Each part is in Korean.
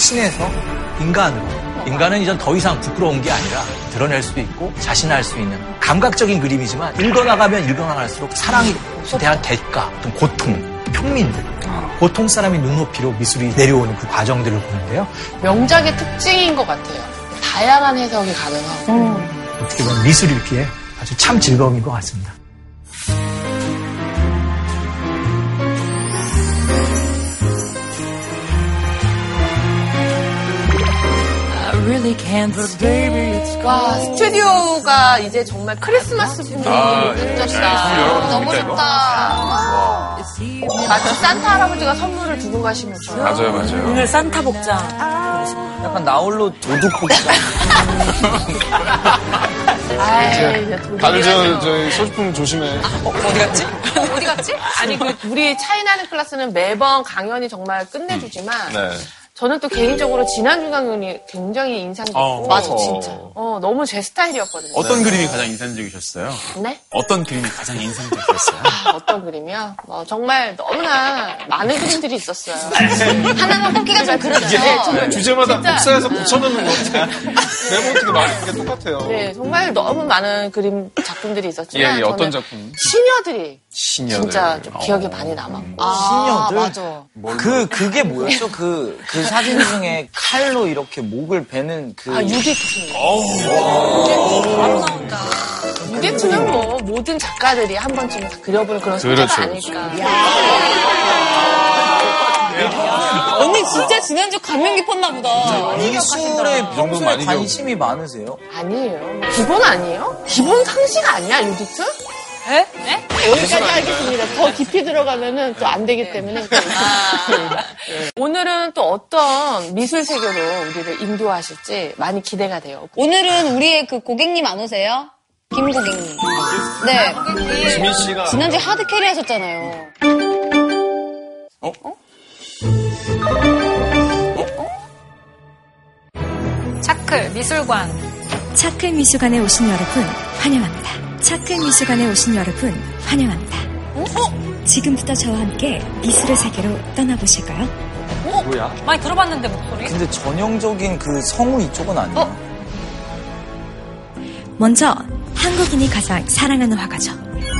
신에서 인간으로 인간은 이전 더 이상 부끄러운 게 아니라 드러낼 수도 있고 자신할 수 있는 감각적인 그림이지만 읽어나가면 읽어나갈수록 사랑에 대한 대가, 어떤 고통, 평민들, 보통 사람의 눈높이로 미술이 내려오는 그 과정들을 보는데요. 명작의 특징인 것 같아요. 다양한 해석이 가능하고. 어떻게 보면 미술 읽기에 아주 참 즐거움인 것 같습니다. 와, 스튜디오가 이제 정말 크리스마스 분위기로 아, 예. 느껴졌다. 네, 번 너무 좋다. 마치 산타 할아버지가 선물을 두고 가시는 줄. 맞아요, 맞아요. 오늘 산타 복장. 약간 나홀로 도둑 복장. 아이, 다들 저. 저희 소지품 조심해. 어 디 갔지? 어디 갔지? 아니, 그, 우리 차이나는 클래스는 매번 강연이 정말 끝내주지만, 네. 저는 또 개인적으로 지난주 강연이 굉장히 인상 깊고, 어. 맞아, 진짜. 어, 너무 제 스타일이었거든요. 어떤 그림이 가장 인상적이셨어요? 네? 어떤 그림이 가장 인상적이었어요? 아, 어떤 그림이요? 뭐, 정말 너무나 많은 그림들이 있었어요. 하나만 꼽기가 좀 그렇죠. 네, 주제마다 진짜. 복사해서 붙여넣는 것 같아요. 매번 어떻게 말하는 게 똑같아요. 네, 정말 너무 많은 그림 작품들이 있었지만, 예, 예, 어떤 작품? 시녀들이 시녀들. 진짜 좀 기억에 많이 남았고. 아, 시녀들? 맞아. 그, 그게 뭐였죠? 그, 그 사진 중에 칼로 이렇게 목을 베는 그. 아, 유디트. 바로 나온다. 유디트는 뭐, 모든 작가들이 한 번쯤은 다 그려볼 그런 소재가 그렇죠, 아닐까. 언니 진짜 지난주 감명 깊었나 보다. 미술에 평소에 관심이 많으세요? 아니에요. 기본 아니에요? 기본 상식 아니야, 유디트? 에? 여기까지 하겠습니다. 더 깊이 들어가면은 또 안 되기 때문에. 네. 오늘은 또 어떤 미술 세계로 우리를 인도하실지 많이 기대가 돼요. 오늘은 우리의 그 고객님 안 오세요? 김 고객님. 네. 지민 씨가 지난주에 hard carry 하셨잖아요. 차클 미술관. 차크 미술관에 오신 여러분 환영합니다. 차크 미술관에 오신 여러분 환영합니다. 지금부터 저와 함께 미술의 세계로 떠나보실까요? 뭐야? 많이 들어봤는데 목소리. 근데 전형적인 그 성우 이쪽은 아니야. 먼저 한국인이 가장 사랑하는 화가죠.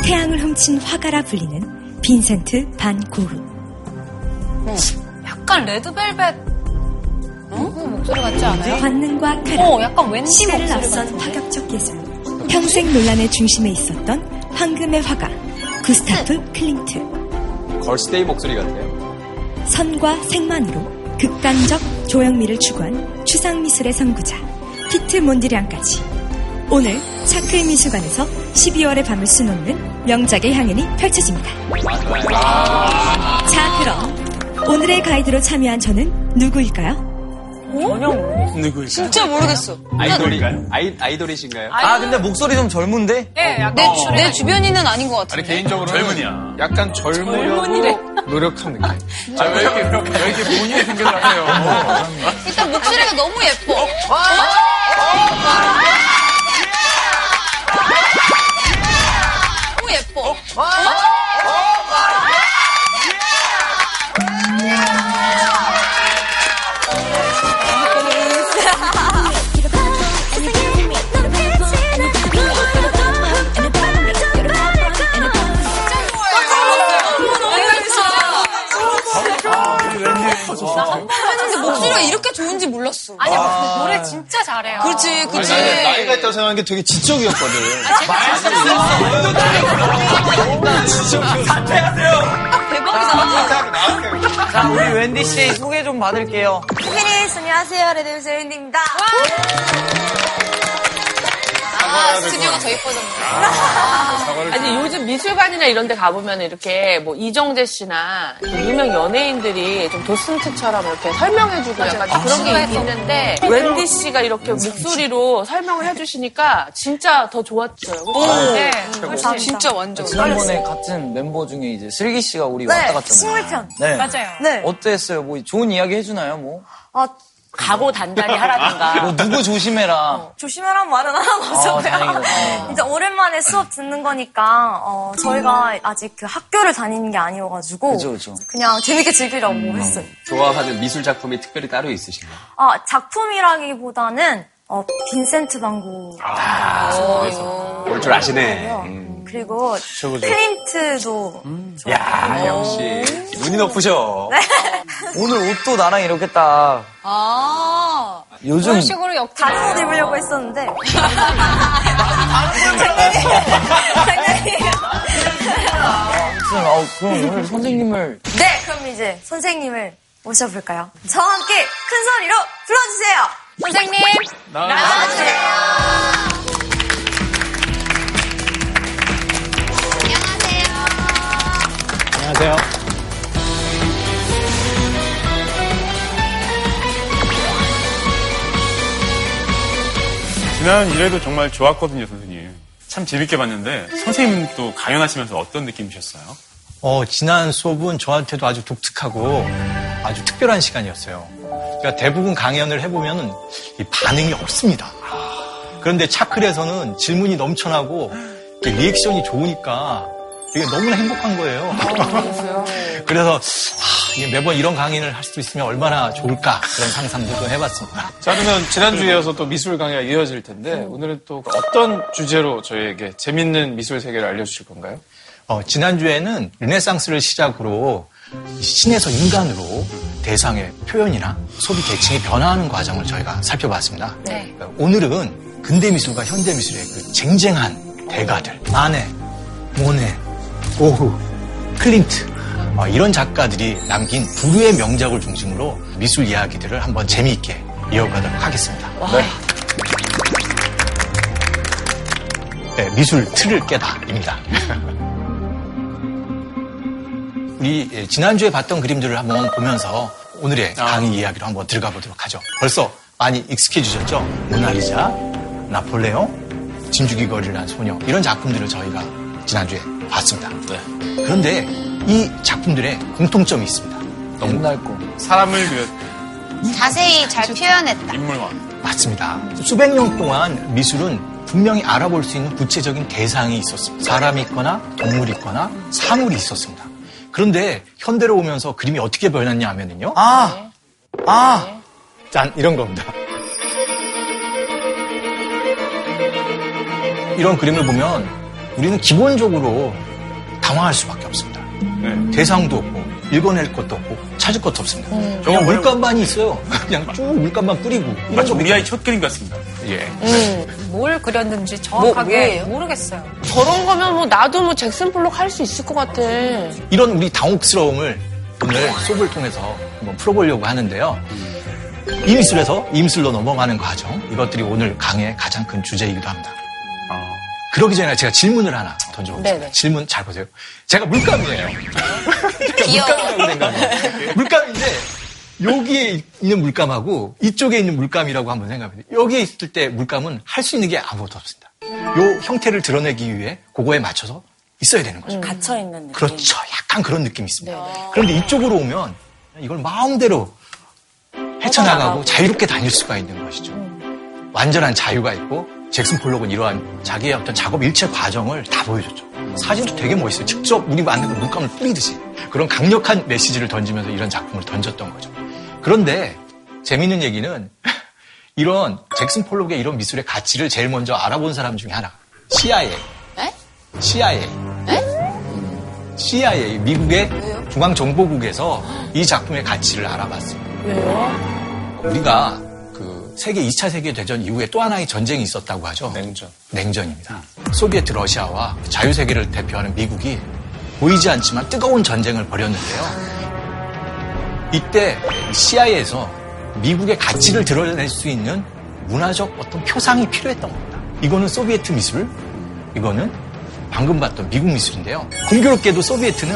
태양을 훔친 화가라 불리는 빈센트 반 고흐. 약간 레드벨벳. 어? 목소리 같지 않아요? 관능과 쾌락, 어, 약간 시대를 목소리 앞선? 파격적 예술. 평생 논란의 중심에 있었던 황금의 화가 구스타프 클림트. 걸스데이 목소리 같아요. 선과 색만으로 극단적 조형미를 추구한 추상미술의 선구자 피트 몬드리안까지 오늘 차클 미술관에서 12월의 밤을 수놓는 명작의 향연이 펼쳐집니다. 자 그럼 오늘의 가이드로 참여한 저는 누구일까요? 누구일까요? 진짜 모르겠어. 아이돌인가요? 아이, 아이돌이신가요? 아, 근데 목소리 좀 젊은데? 예, 약간. 내, 주- 내 주변인은 아닌 것 아니 같은데. 개인적으로 젊은이야. 약간 젊으려고 노력한 느낌. 아, 왜 이렇게, 왜 이렇게 본인의 생각을 하세요? 일단 목소리가 너무 예뻐. 너무 예뻐. 근데 목소리가 이렇게 좋은지 몰랐어. 아니, 노래 진짜 잘해요. 그렇지, 그렇지. 나는 나이가 있다고 생각한 게 되게 지적이었거든. 대박이다. 자, 우리 웬디 씨 소개 좀 받을게요. Happiness 안녕하세요. 레드벨벳 웬디입니다. 아, 스튜디오가 더 예뻐졌네. 아니 요즘 미술관이나 이런 데 가보면 이렇게 뭐 이정재 씨나 그 유명 연예인들이 좀 도슨트처럼 이렇게 설명해주고 약간 좀 그런 게 있는데 웬디 씨가 이렇게 목소리로 설명을 해주시니까 진짜 더 좋았어요. 그쵸? 네. 아, 진짜 완전. 지난번에 같은 멤버 중에 이제 슬기 씨가 우리 왔다 갔잖아요. 식물편. 네. 맞아요. 네. 어땠어요? 뭐 좋은 이야기 해주나요? 뭐? 아, 각오 단단히 하라든가. 뭐 누구 조심해라. 조심해란 말은 안 하고 어, 있었고요. 이제 오랜만에 수업 듣는 거니까 어, 저희가 아직 그 학교를 다니는 게 아니어가지고 그죠, 그죠. 냥 재밌게 즐기려고 했어요. 좋아하는 미술 작품이 특별히 따로 있으신가요? 아 작품이라기보다는 어, 빈센트 반고 볼줄 아시네. 음. 그리고 저거죠. 클림트도 야, 역시. 눈이 높으셔. 오늘 옷도 나랑 이렇게 딱 아. 요즘 그런 식으로 엮 다른 옷 입으려고 했었는데 무슨 어, 그럼 오늘 선생님을 네 그럼 이제 선생님을 모셔볼까요? 저와 함께 큰 소리로 불러주세요. 선생님. 안녕하세요. 지난 1회도 정말 좋았거든요, 선생님. 참 재밌게 봤는데, 선생님은 또 강연하시면서 어떤 느낌이셨어요? 어, 지난 수업은 저한테도 아주 독특하고 아주 특별한 시간이었어요. 그러니까 대부분 강연을 해보면은 이 반응이 없습니다. 그런데 차클에서는 질문이 넘쳐나고 리액션이 좋으니까 이게 너무나 행복한 거예요. 그래서 아, 이게 매번 이런 강연을 할수 있으면 얼마나 좋을까 그런 상상도 해봤습니다. 자, 그러면 지난주에 이어서 또 미술 강의가 이어질 텐데, 오늘은 또 어떤 주제로 저희에게 재밌는 미술 세계를 알려주실 건가요? 어, 지난주에는 르네상스를 시작으로 신에서 인간으로 대상의 표현이나 소비 계층이 변화하는 과정을 저희가 살펴봤습니다. 네. 어, 오늘은 근대 미술과 현대 미술의 그 쟁쟁한 대가들 마네, 모네, 고흐, 클림트 어, 이런 작가들이 남긴 불후의 명작을 중심으로 미술 이야기들을 한번 재미있게 이어가도록 하겠습니다. 네, 미술 틀을 깨다입니다. 우리 예, 지난주에 봤던 그림들을 한번 보면서 오늘의 강의 이야기로 한번 들어가 보도록 하죠. 벌써 많이 익숙해지셨죠? 모나리자, 나폴레옹, 한 소녀 이런 작품들을 저희가 지난주에 봤습니다. 그런데 이 작품들의 공통점이 있습니다. 너무 옛날 거. 사람을 위해 자세히 잘 표현했다. 인물만. 맞습니다. 수백 년 동안 미술은 분명히 알아볼 수 있는 구체적인 대상이 있었습니다. 사람이 있거나 동물이 있거나 사물이 있었습니다. 그런데 현대로 오면서 그림이 어떻게 변했냐 하면은요. 아, 아, 짠 이런 겁니다. 이런 그림을 보면 우리는 기본적으로 당황할 수밖에 없습니다. 네. 대상도 없고 읽어낼 것도 없고 찾을 것도 없습니다. 저거 그냥? 물감만이 있어요. 그냥 쭉 물감만 뿌리고 마치 거 우리 아이 첫 그림 같습니다. 예. 뭘 그렸는지 정확하게 뭐예요? 모르겠어요. 저런 거면 뭐 나도 뭐 잭슨 폴록 할 수 있을 것 같아. 이런 우리 당혹스러움을 오늘 수업을 통해서 한번 풀어보려고 하는데요. 이 미술에서 이 미술로 넘어가는 과정, 이것들이 오늘 강의의 가장 큰 주제이기도 합니다. 아. 그러기 전에 제가 질문을 하나 던져보겠습니다. 질문 잘 보세요. 제가 물감이에요. 제가. 물감이라고 생각해요. 물감인데 여기에 있는 물감하고 이쪽에 있는 물감이라고 한번 생각해보세요. 여기에 있을 때 물감은 할 수 있는 게 아무것도 없습니다. 요 형태를 드러내기 위해 그거에 맞춰서 있어야 되는 거죠. 갇혀 있는 느낌. 그렇죠. 약간 그런 느낌이 있습니다. 그런데 이쪽으로 오면 이걸 마음대로 헤쳐나가고 자유롭게 다닐 수가 있는 것이죠. 완전한 자유가 있고 잭슨 폴록은 이러한 자기의 어떤 작업 일체 과정을 다 보여줬죠. 사진도 되게 멋있어요. 직접 우리 만든 물감을 뿌리듯이 그런 강력한 메시지를 던지면서 이런 작품을 던졌던 거죠. 그런데 재밌는 얘기는 이런 잭슨 폴록의 이런 미술의 가치를 제일 먼저 알아본 사람 중에 하나 CIA. 에? CIA. CIA 미국의 중앙정보국에서 이 작품의 가치를 알아봤습니다. 왜요? 우리가 그 세계 2차 세계 대전 이후에 또 하나의 전쟁이 있었다고 하죠. 냉전. 냉전입니다. 소비에트 러시아와 자유세계를 대표하는 미국이 보이지 않지만 뜨거운 전쟁을 벌였는데요. 이때 CIA에서 미국의 가치를 드러낼 수 있는 문화적 어떤 표상이 필요했던 겁니다. 이거는 소비에트 미술, 이거는 방금 봤던 미국 미술인데요. 공교롭게도 소비에트는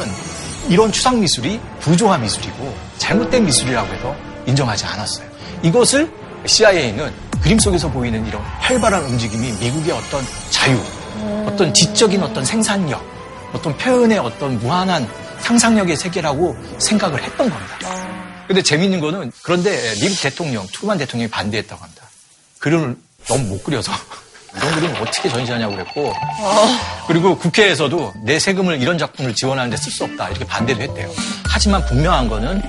이런 추상 미술이 부조화 미술이고 잘못된 미술이라고 해서 인정하지 않았어요. 이것을 CIA는 그림 속에서 보이는 이런 활발한 움직임이 미국의 어떤 자유, 어떤 지적인 어떤 생산력, 어떤 표현의 어떤 무한한 상상력의 세계라고 생각을 했던 겁니다. 근데 재밌는 거는 그런데 미국 대통령, 트루만 대통령이 반대했다고 합니다. 그림을 너무 못 그려서 이런 그림을 어떻게 전시하냐고 그랬고 그리고 국회에서도 내 세금을 이런 작품을 지원하는데 쓸 수 없다 이렇게 반대도 했대요. 하지만 분명한 거는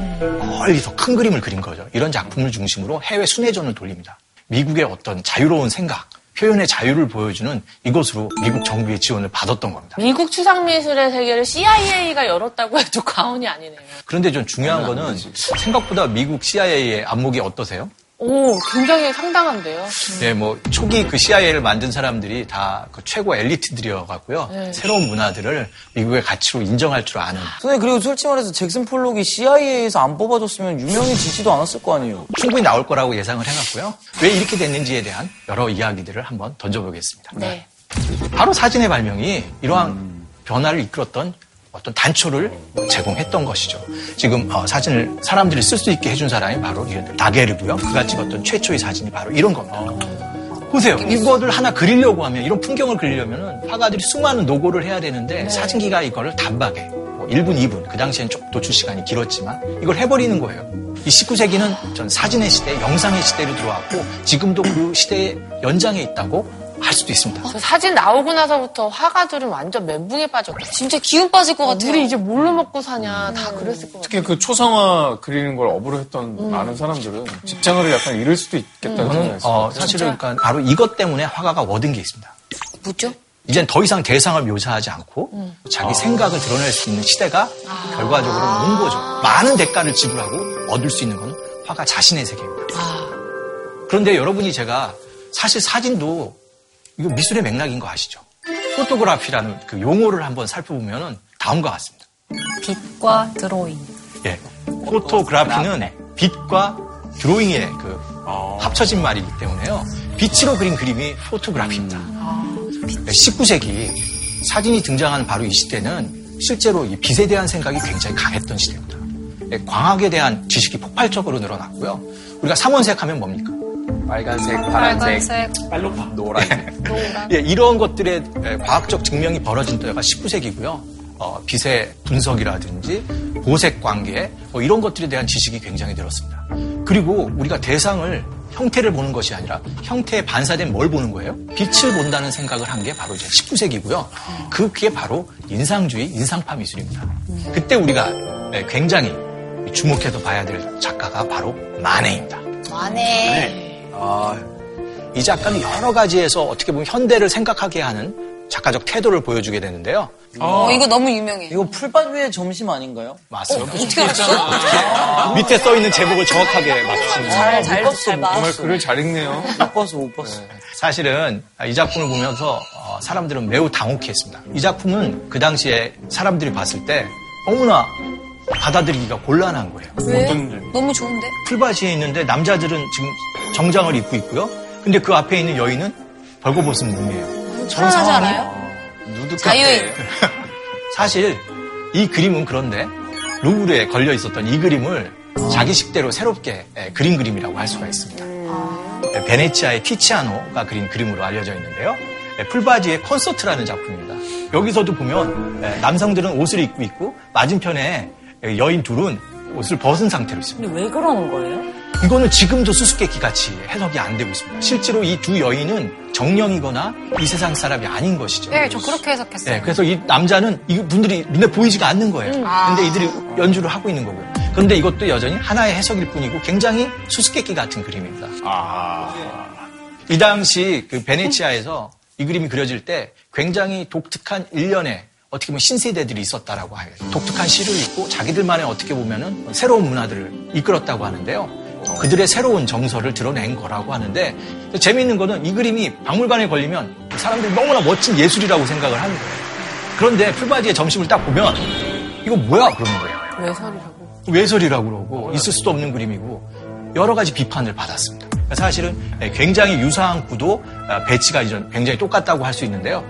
멀리서 큰 그림을 그린 거죠. 이런 작품을 중심으로 해외 순회전을 돌립니다. 미국의 어떤 자유로운 생각, 표현의 자유를 보여주는 이것으로 미국 정부의 지원을 받았던 겁니다. 미국 추상미술의 세계를 CIA가 열었다고 해도 과언이 아니네요. 그런데 좀 중요한 거는 생각보다 미국 CIA의 안목이 어떠세요? 오, 굉장히 상당한데요. 네, 뭐 초기 그 CIA를 만든 사람들이 다 그 최고 엘리트들이어갖고요. 네. 새로운 문화들을 미국의 가치로 인정할 줄 아는. 선생님 그리고 솔직히 말해서 잭슨 폴록이 CIA에서 안 뽑아줬으면 유명해지지도 않았을 거 아니에요. 충분히 나올 거라고 예상을 해놨고요. 왜 이렇게 됐는지에 대한 여러 이야기들을 한번 던져보겠습니다. 네. 바로 사진의 발명이 이러한 변화를 이끌었던 어떤 단초를 제공했던 것이죠. 지금 어, 사진을 사람들이 쓸 수 있게 해준 사람이 바로 이 다게르고요. 그가 찍었던 최초의 사진이 바로 이런 겁니다. 보세요. 이거를 하나 그리려고 하면 이런 풍경을 그리려면 화가들이 수많은 노고를 해야 되는데 사진기가 이거를 단박에 뭐 1분, 2분 그 당시엔 좀 도출 시간이 길었지만 이걸 해버리는 거예요. 이 19세기는 전 사진의 시대, 영상의 시대로 들어왔고 지금도 그 시대의 연장에 있다고 할 수도 있습니다. 저 사진 나오고 나서부터 화가들은 완전 멘붕에 빠졌다. 진짜 기운 빠질 것 같아요. 우리 이제 뭘로 먹고 사냐 다 그랬을 것 같아요. 특히 그 초상화 그리는 걸 업으로 했던 많은 사람들은 직장을 약간 잃을 수도 있겠다는 생각이 저는 어, 사실은 그러니까 바로 이것 때문에 화가가 얻은 게 있습니다. 뭐죠? 이젠 더 이상 대상을 묘사하지 않고 자기 생각을 드러낼 수 있는 시대가 결과적으로 온 거죠. 많은 대가를 지불하고 얻을 수 있는 건 화가 자신의 세계입니다. 그런데 여러분이 제가 사실 사진도 이거 미술의 맥락인 거 아시죠? 포토그래피라는 그 용어를 한번 살펴보면 다음과 같습니다. 빛과 드로잉. 예. 포토그래피는 빛과 드로잉의 그 합쳐진 말이기 때문에요. 빛으로 그린 그림이 포토그래피입니다. 19세기 사진이 등장한 바로 이 시대는 실제로 이 빛에 대한 생각이 굉장히 강했던 시대입니다. 예, 광학에 대한 지식이 폭발적으로 늘어났고요. 우리가 삼원색 하면 뭡니까? 빨간색, 파란색, 빨간색, 빨로파, 노란색. 예, 이런 것들의 예, 과학적 증명이 벌어진 때가 19세기고요. 어, 빛의 분석이라든지 보색 관계 뭐 이런 것들에 대한 지식이 굉장히 늘었습니다. 그리고 우리가 대상을 형태를 보는 것이 아니라 형태에 반사된 뭘 보는 거예요? 빛을 본다는 생각을 한 게 바로 이제 19세기고요. 그게 바로 인상주의, 인상파 미술입니다. 그때 우리가 예, 굉장히 주목해서 봐야 될 작가가 바로 마네입니다. 안해. 아, 이 작가는 여러 가지에서 어떻게 보면 현대를 생각하게 하는 작가적 태도를 보여주게 되는데요. 어, 이거 너무 유명해. 이거 풀밭 위의 점심 아닌가요? 맞습니다. 어 떻게 알았어? 밑에 써 있는 제목을 정확하게 맞추시는 거예요. 잘, 잘, 잘 봐. 정말 글을 잘 읽네요. 못 봤어, 못 봤어. 사실은 이 작품을 보면서 어, 사람들은 매우 당혹했습니다. 이 작품은 그 당시에 사람들이 봤을 때 너무나 받아들이기가 곤란한 거예요. 왜? 너무 좋은데? 풀밭이 있는데 남자들은 지금 정장을 입고 있고요. 근데 그 앞에 있는 여인은 벌거벗은 몸이에요. 저런 편하지 상황이 않아요? 누드 자유인. 사실 이 그림은 그런데 루브르에 걸려 있었던 이 그림을 자기 식대로 새롭게 예, 그린 그림이라고 할 수가 있습니다. 예, 베네치아의 티치아노가 그린 그림으로 알려져 있는데요. 예, 풀바지의 콘서트라는 작품입니다. 여기서도 보면 예, 남성들은 옷을 입고 있고 맞은편에 예, 여인 둘은 옷을 벗은 상태로 있습니다. 근데 왜 그러는 거예요? 이거는 지금도 수수께끼 같이 해석이 안 되고 있습니다. 실제로 이 두 여인은 정령이거나 이 세상 사람이 아닌 것이죠. 네, 저 그렇게 해석했어요. 네, 그래서 이 남자는 이 분들이 눈에 보이지가 않는 거예요. 근데 이들이 연주를 하고 있는 거고요. 그런데 이것도 여전히 하나의 해석일 뿐이고 굉장히 수수께끼 같은 그림입니다. 이 당시 그 베네치아에서 이 그림이 그려질 때 굉장히 독특한 일련의 어떻게 보면 신세대들이 있었다라고 해요. 독특한 시를 읽고 자기들만의 어떻게 보면은 새로운 문화들을 이끌었다고 하는데요. 그들의 새로운 정서를 드러낸 거라고 하는데 재미있는 거는 이 그림이 박물관에 걸리면 사람들이 너무나 멋진 예술이라고 생각을 하는 거예요. 그런데 풀바지의 점심을 딱 보면 이거 뭐야 그러는 거예요. 외설이라고. 외설이라고 그러고 있을 수도 없는 그림이고 여러 가지 비판을 받았습니다. 사실은 굉장히 유사한 구도 아, 배치가 굉장히 똑같다고 할 수 있는데요.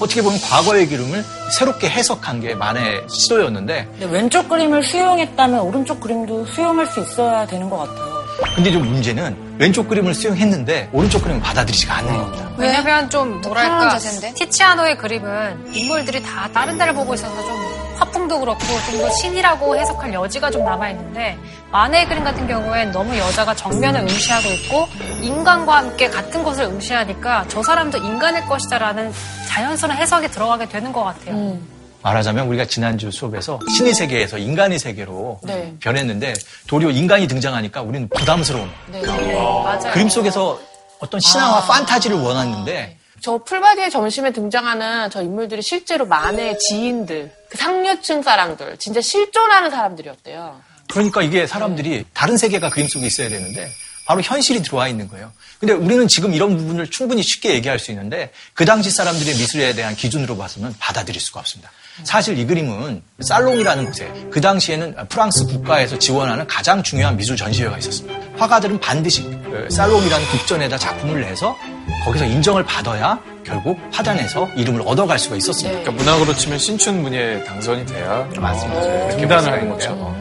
어떻게 보면 과거의 그림을 새롭게 해석한 게 만의 시도였는데 근데 왼쪽 그림을 수용했다면 오른쪽 그림도 수용할 수 있어야 되는 것 같아요. 근데 좀 문제는 왼쪽 그림을 수용했는데 오른쪽 그림을 받아들이지가 않는 겁니다. 왜냐면 좀 편한 뭐랄까 자세인데? 티치아노의 그림은 인물들이 다 다른 데를 보고 있어서 좀 화풍도 그렇고 좀 더 신이라고 해석할 여지가 좀 남아있는데 만해의 그림 같은 경우엔 너무 여자가 정면을 응시하고 있고 인간과 함께 같은 것을 응시하니까 저 사람도 인간일 것이다라는 자연스러운 해석이 들어가게 되는 것 같아요. 말하자면 우리가 지난주 수업에서 신의 세계에서 인간의 세계로 네. 변했는데 도리어 인간이 등장하니까 우리는 부담스러운 네, 맞아요. 그림 속에서 어떤 신화와 판타지를 원했는데 저 풀바디의 점심에 등장하는 저 인물들이 실제로 만해의 지인들, 그 상류층 사람들, 진짜 실존하는 사람들이었대요. 그러니까 이게 사람들이 다른 세계가 그림 속에 있어야 되는데 바로 현실이 들어와 있는 거예요. 근데 우리는 지금 이런 부분을 충분히 쉽게 얘기할 수 있는데 그 당시 사람들의 미술에 대한 기준으로 봐서는 받아들일 수가 없습니다. 사실 이 그림은 살롱이라는 곳에 그 당시에는 프랑스 국가에서 지원하는 가장 중요한 미술 전시회가 있었습니다. 화가들은 반드시 그 살롱이라는 국전에다 작품을 내서 거기서 인정을 받아야 결국 화단에서 이름을 얻어갈 수가 있었습니다. 그러니까 문학으로 치면 신춘 문예 당선이 돼야 맞습니다. 이렇게 등단을 하는 거죠.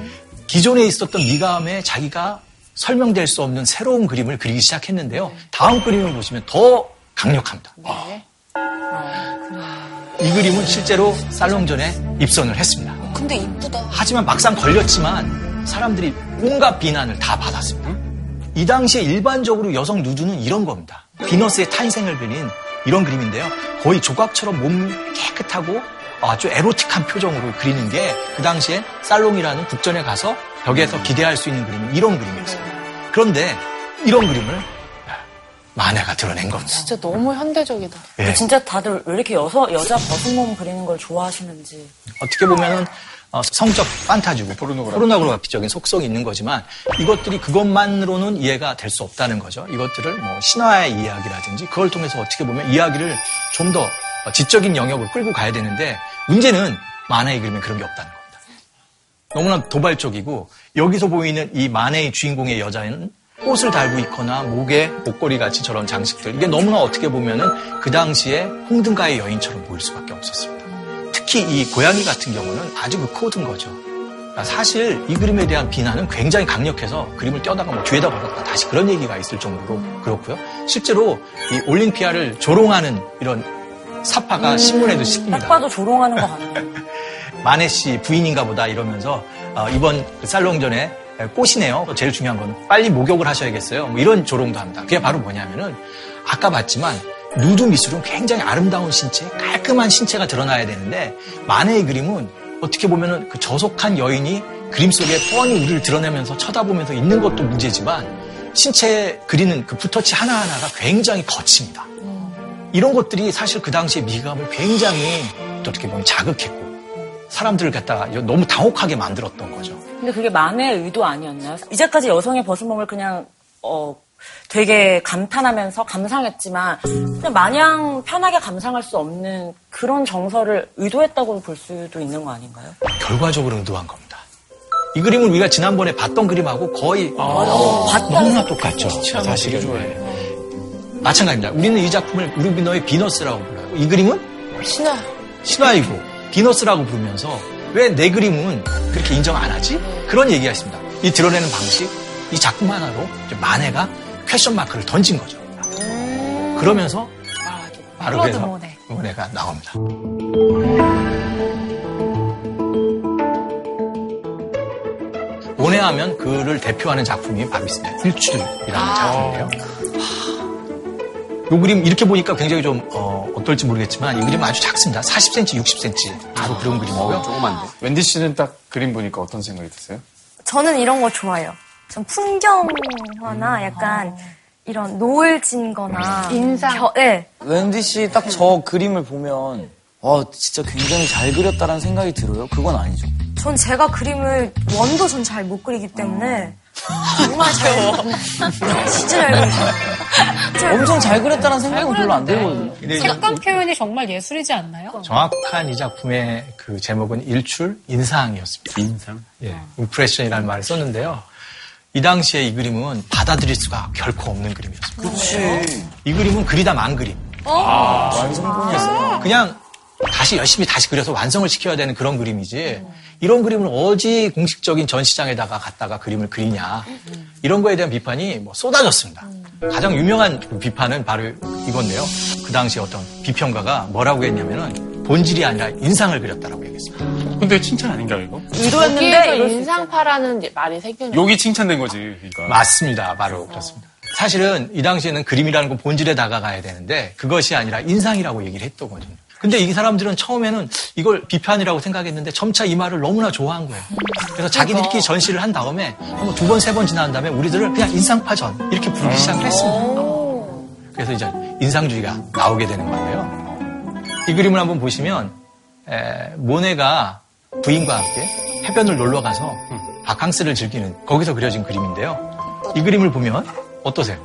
기존에 있었던 미감에 자기가 설명될 수 없는 새로운 그림을 그리기 시작했는데요. 다음 그림을 보시면 더 강력합니다. 네. 이 그림은 실제로 살롱전에 입선을 했습니다. 근데 이쁘다. 하지만 막상 걸렸지만 사람들이 온갖 비난을 다 받았습니다. 이 당시에 일반적으로 여성 누드는 이런 겁니다. 비너스의 탄생을 그린 이런 그림인데요. 거의 조각처럼 몸 깨끗하고 아주 에로틱한 표정으로 그리는 게 그 당시에 살롱이라는 국전에 가서 벽에서 기대할 수 있는 그림은 이런 그림이었어요. 그런데 이런 그림을 만화가 드러낸 겁니다. 진짜 너무 현대적이다. 예. 진짜 다들 왜 이렇게 여서, 여자 벗은 몸 그리는 걸 좋아하시는지. 어떻게 보면은 어, 성적 판타지고 포르노그라피적인 속성이 있는 거지만 이것들이 그것만으로는 이해가 될 수 없다는 거죠. 이것들을 뭐 신화의 이야기라든지 그걸 통해서 어떻게 보면 이야기를 좀 더 지적인 영역으로 끌고 가야 되는데 문제는 만화의 그림에 그런 게 없다는 겁니다. 너무나 도발적이고 여기서 보이는 이 만화의 주인공의 여자는 꽃을 달고 있거나 목에 목걸이 같이 저런 장식들 이게 너무나 어떻게 보면은 그 당시에 홍등가의 여인처럼 보일 수밖에 없었습니다. 특히 이 고양이 같은 경우는 아주 그 코드인 거죠. 그러니까 사실 이 그림에 대한 비난은 굉장히 강력해서 그림을 떼다가 뭐 뒤에다 버렸다 다시 그런 얘기가 있을 정도로 그렇고요. 실제로 이 올림피아를 조롱하는 이런 사파가 신문에도 딱 씁니다. 봐도 조롱하는 것 같네. 마네 씨 부인인가 보다 이러면서 어, 이번 그 살롱전에 꽃이네요. 제일 중요한 건 빨리 목욕을 하셔야겠어요. 뭐 이런 조롱도 합니다. 그게 바로 뭐냐면은 아까 봤지만 누드 미술은 굉장히 아름다운 신체, 깔끔한 신체가 드러나야 되는데 마네의 그림은 어떻게 보면은 그 저속한 여인이 그림 속에 뻔히 우리를 드러내면서 쳐다보면서 있는 것도 문제지만 신체 그리는 그 붓터치 하나하나가 굉장히 거칩니다. 이런 것들이 사실 그 당시에 미감을 굉장히 또 어떻게 보면 자극했고 사람들을 갖다가 너무 당혹하게 만들었던 거죠. 근데 그게 만의 의도 아니었나요? 이제까지 여성의 벗은 몸을 그냥, 어, 되게 감탄하면서 감상했지만, 그냥 마냥 편하게 감상할 수 없는 그런 정서를 의도했다고 볼 수도 있는 거 아닌가요? 결과적으로 의도한 겁니다. 이 그림을 우리가 지난번에 봤던 그림하고 거의 봤다. 너무나 똑같죠. 사실은. 마찬가지입니다. 우리는 이 작품을 우르비노의 비너스라고 불러요. 이 그림은 신화. 신화이고 비너스라고 부르면서 왜 내 그림은 그렇게 인정 안 하지? 그런 얘기가 있습니다. 이 드러내는 방식, 이 작품 하나로 마네가 question mark를 던진 거죠. 그러면서 바로 클로드 그래서 모네. 모네가 나옵니다. 모네 하면 그를 대표하는 작품이 있습니다. 일출이라는 작품인데요. 이 그림 이렇게 보니까 굉장히 좀 어, 떨지 모르겠지만 이 그림은 아주 작습니다. 40cm, 60cm 바로 그런 그림이고요. 조그만데. 웬디 씨는 딱 그림 보니까 어떤 생각이 드세요? 저는 이런 거 좋아해요. 전 풍경화나 약간 이런 노을 진 거나 인상. 겨- 네. 웬디 씨 딱 저 그림을 보면 와 진짜 굉장히 잘 그렸다라는 생각이 들어요. 그건 아니죠. 전 제가 그림을 원도 전 잘 못 그리기 때문에 정말 잘 진짜 잘 그리죠. 엄청 잘 그렸다는 생각은 별로 안 들거든요. 색감 표현이 정말 예술이지 않나요? 정확한 이 작품의 그 제목은 일출 인상이었습니다. 인상? 예, 임프레션이라는 말을 썼는데요. 이 당시에 이 그림은 받아들일 수가 결코 없는 그림이었습니다. 그렇지. 이 그림은 그리다 만 그림. 완성본이었어요. 그냥 다시 열심히 다시 그려서 완성을 시켜야 되는 그런 그림이지 이런 그림을 어디 공식적인 전시장에다가 갖다가 그림을 그리냐 이런 거에 대한 비판이 뭐 쏟아졌습니다. 가장 유명한 그 비판은 바로 이건데요. 그 당시 어떤 비평가가 뭐라고 했냐면은 본질이 아니라 인상을 그렸다라고 얘기했어요. 드리겠습니다. 근데 칭찬 아닌가요, 이거? 의도였는데 인상파라는 말이 생겨요. 욕이 칭찬된 거지. 그러니까. 맞습니다. 바로 그렇습니다. 사실은 이 당시에는 그림이라는 건 본질에 다가가야 되는데 그것이 아니라 인상이라고 얘기를 했던 거거든요. 근데 이 사람들은 처음에는 이걸 비판이라고 생각했는데 점차 이 말을 너무나 좋아한 거예요. 그래서 자기들끼리 전시를 한 다음에 두 번, 세 번 지난 다음에 우리들을 그냥 인상파전 이렇게 부르기 시작을 했습니다. 그래서 이제 인상주의가 나오게 되는 건데요. 이 그림을 한번 보시면 에, 모네가 부인과 함께 해변을 놀러 가서 바캉스를 즐기는 거기서 그려진 그림인데요. 이 그림을 보면 어떠세요?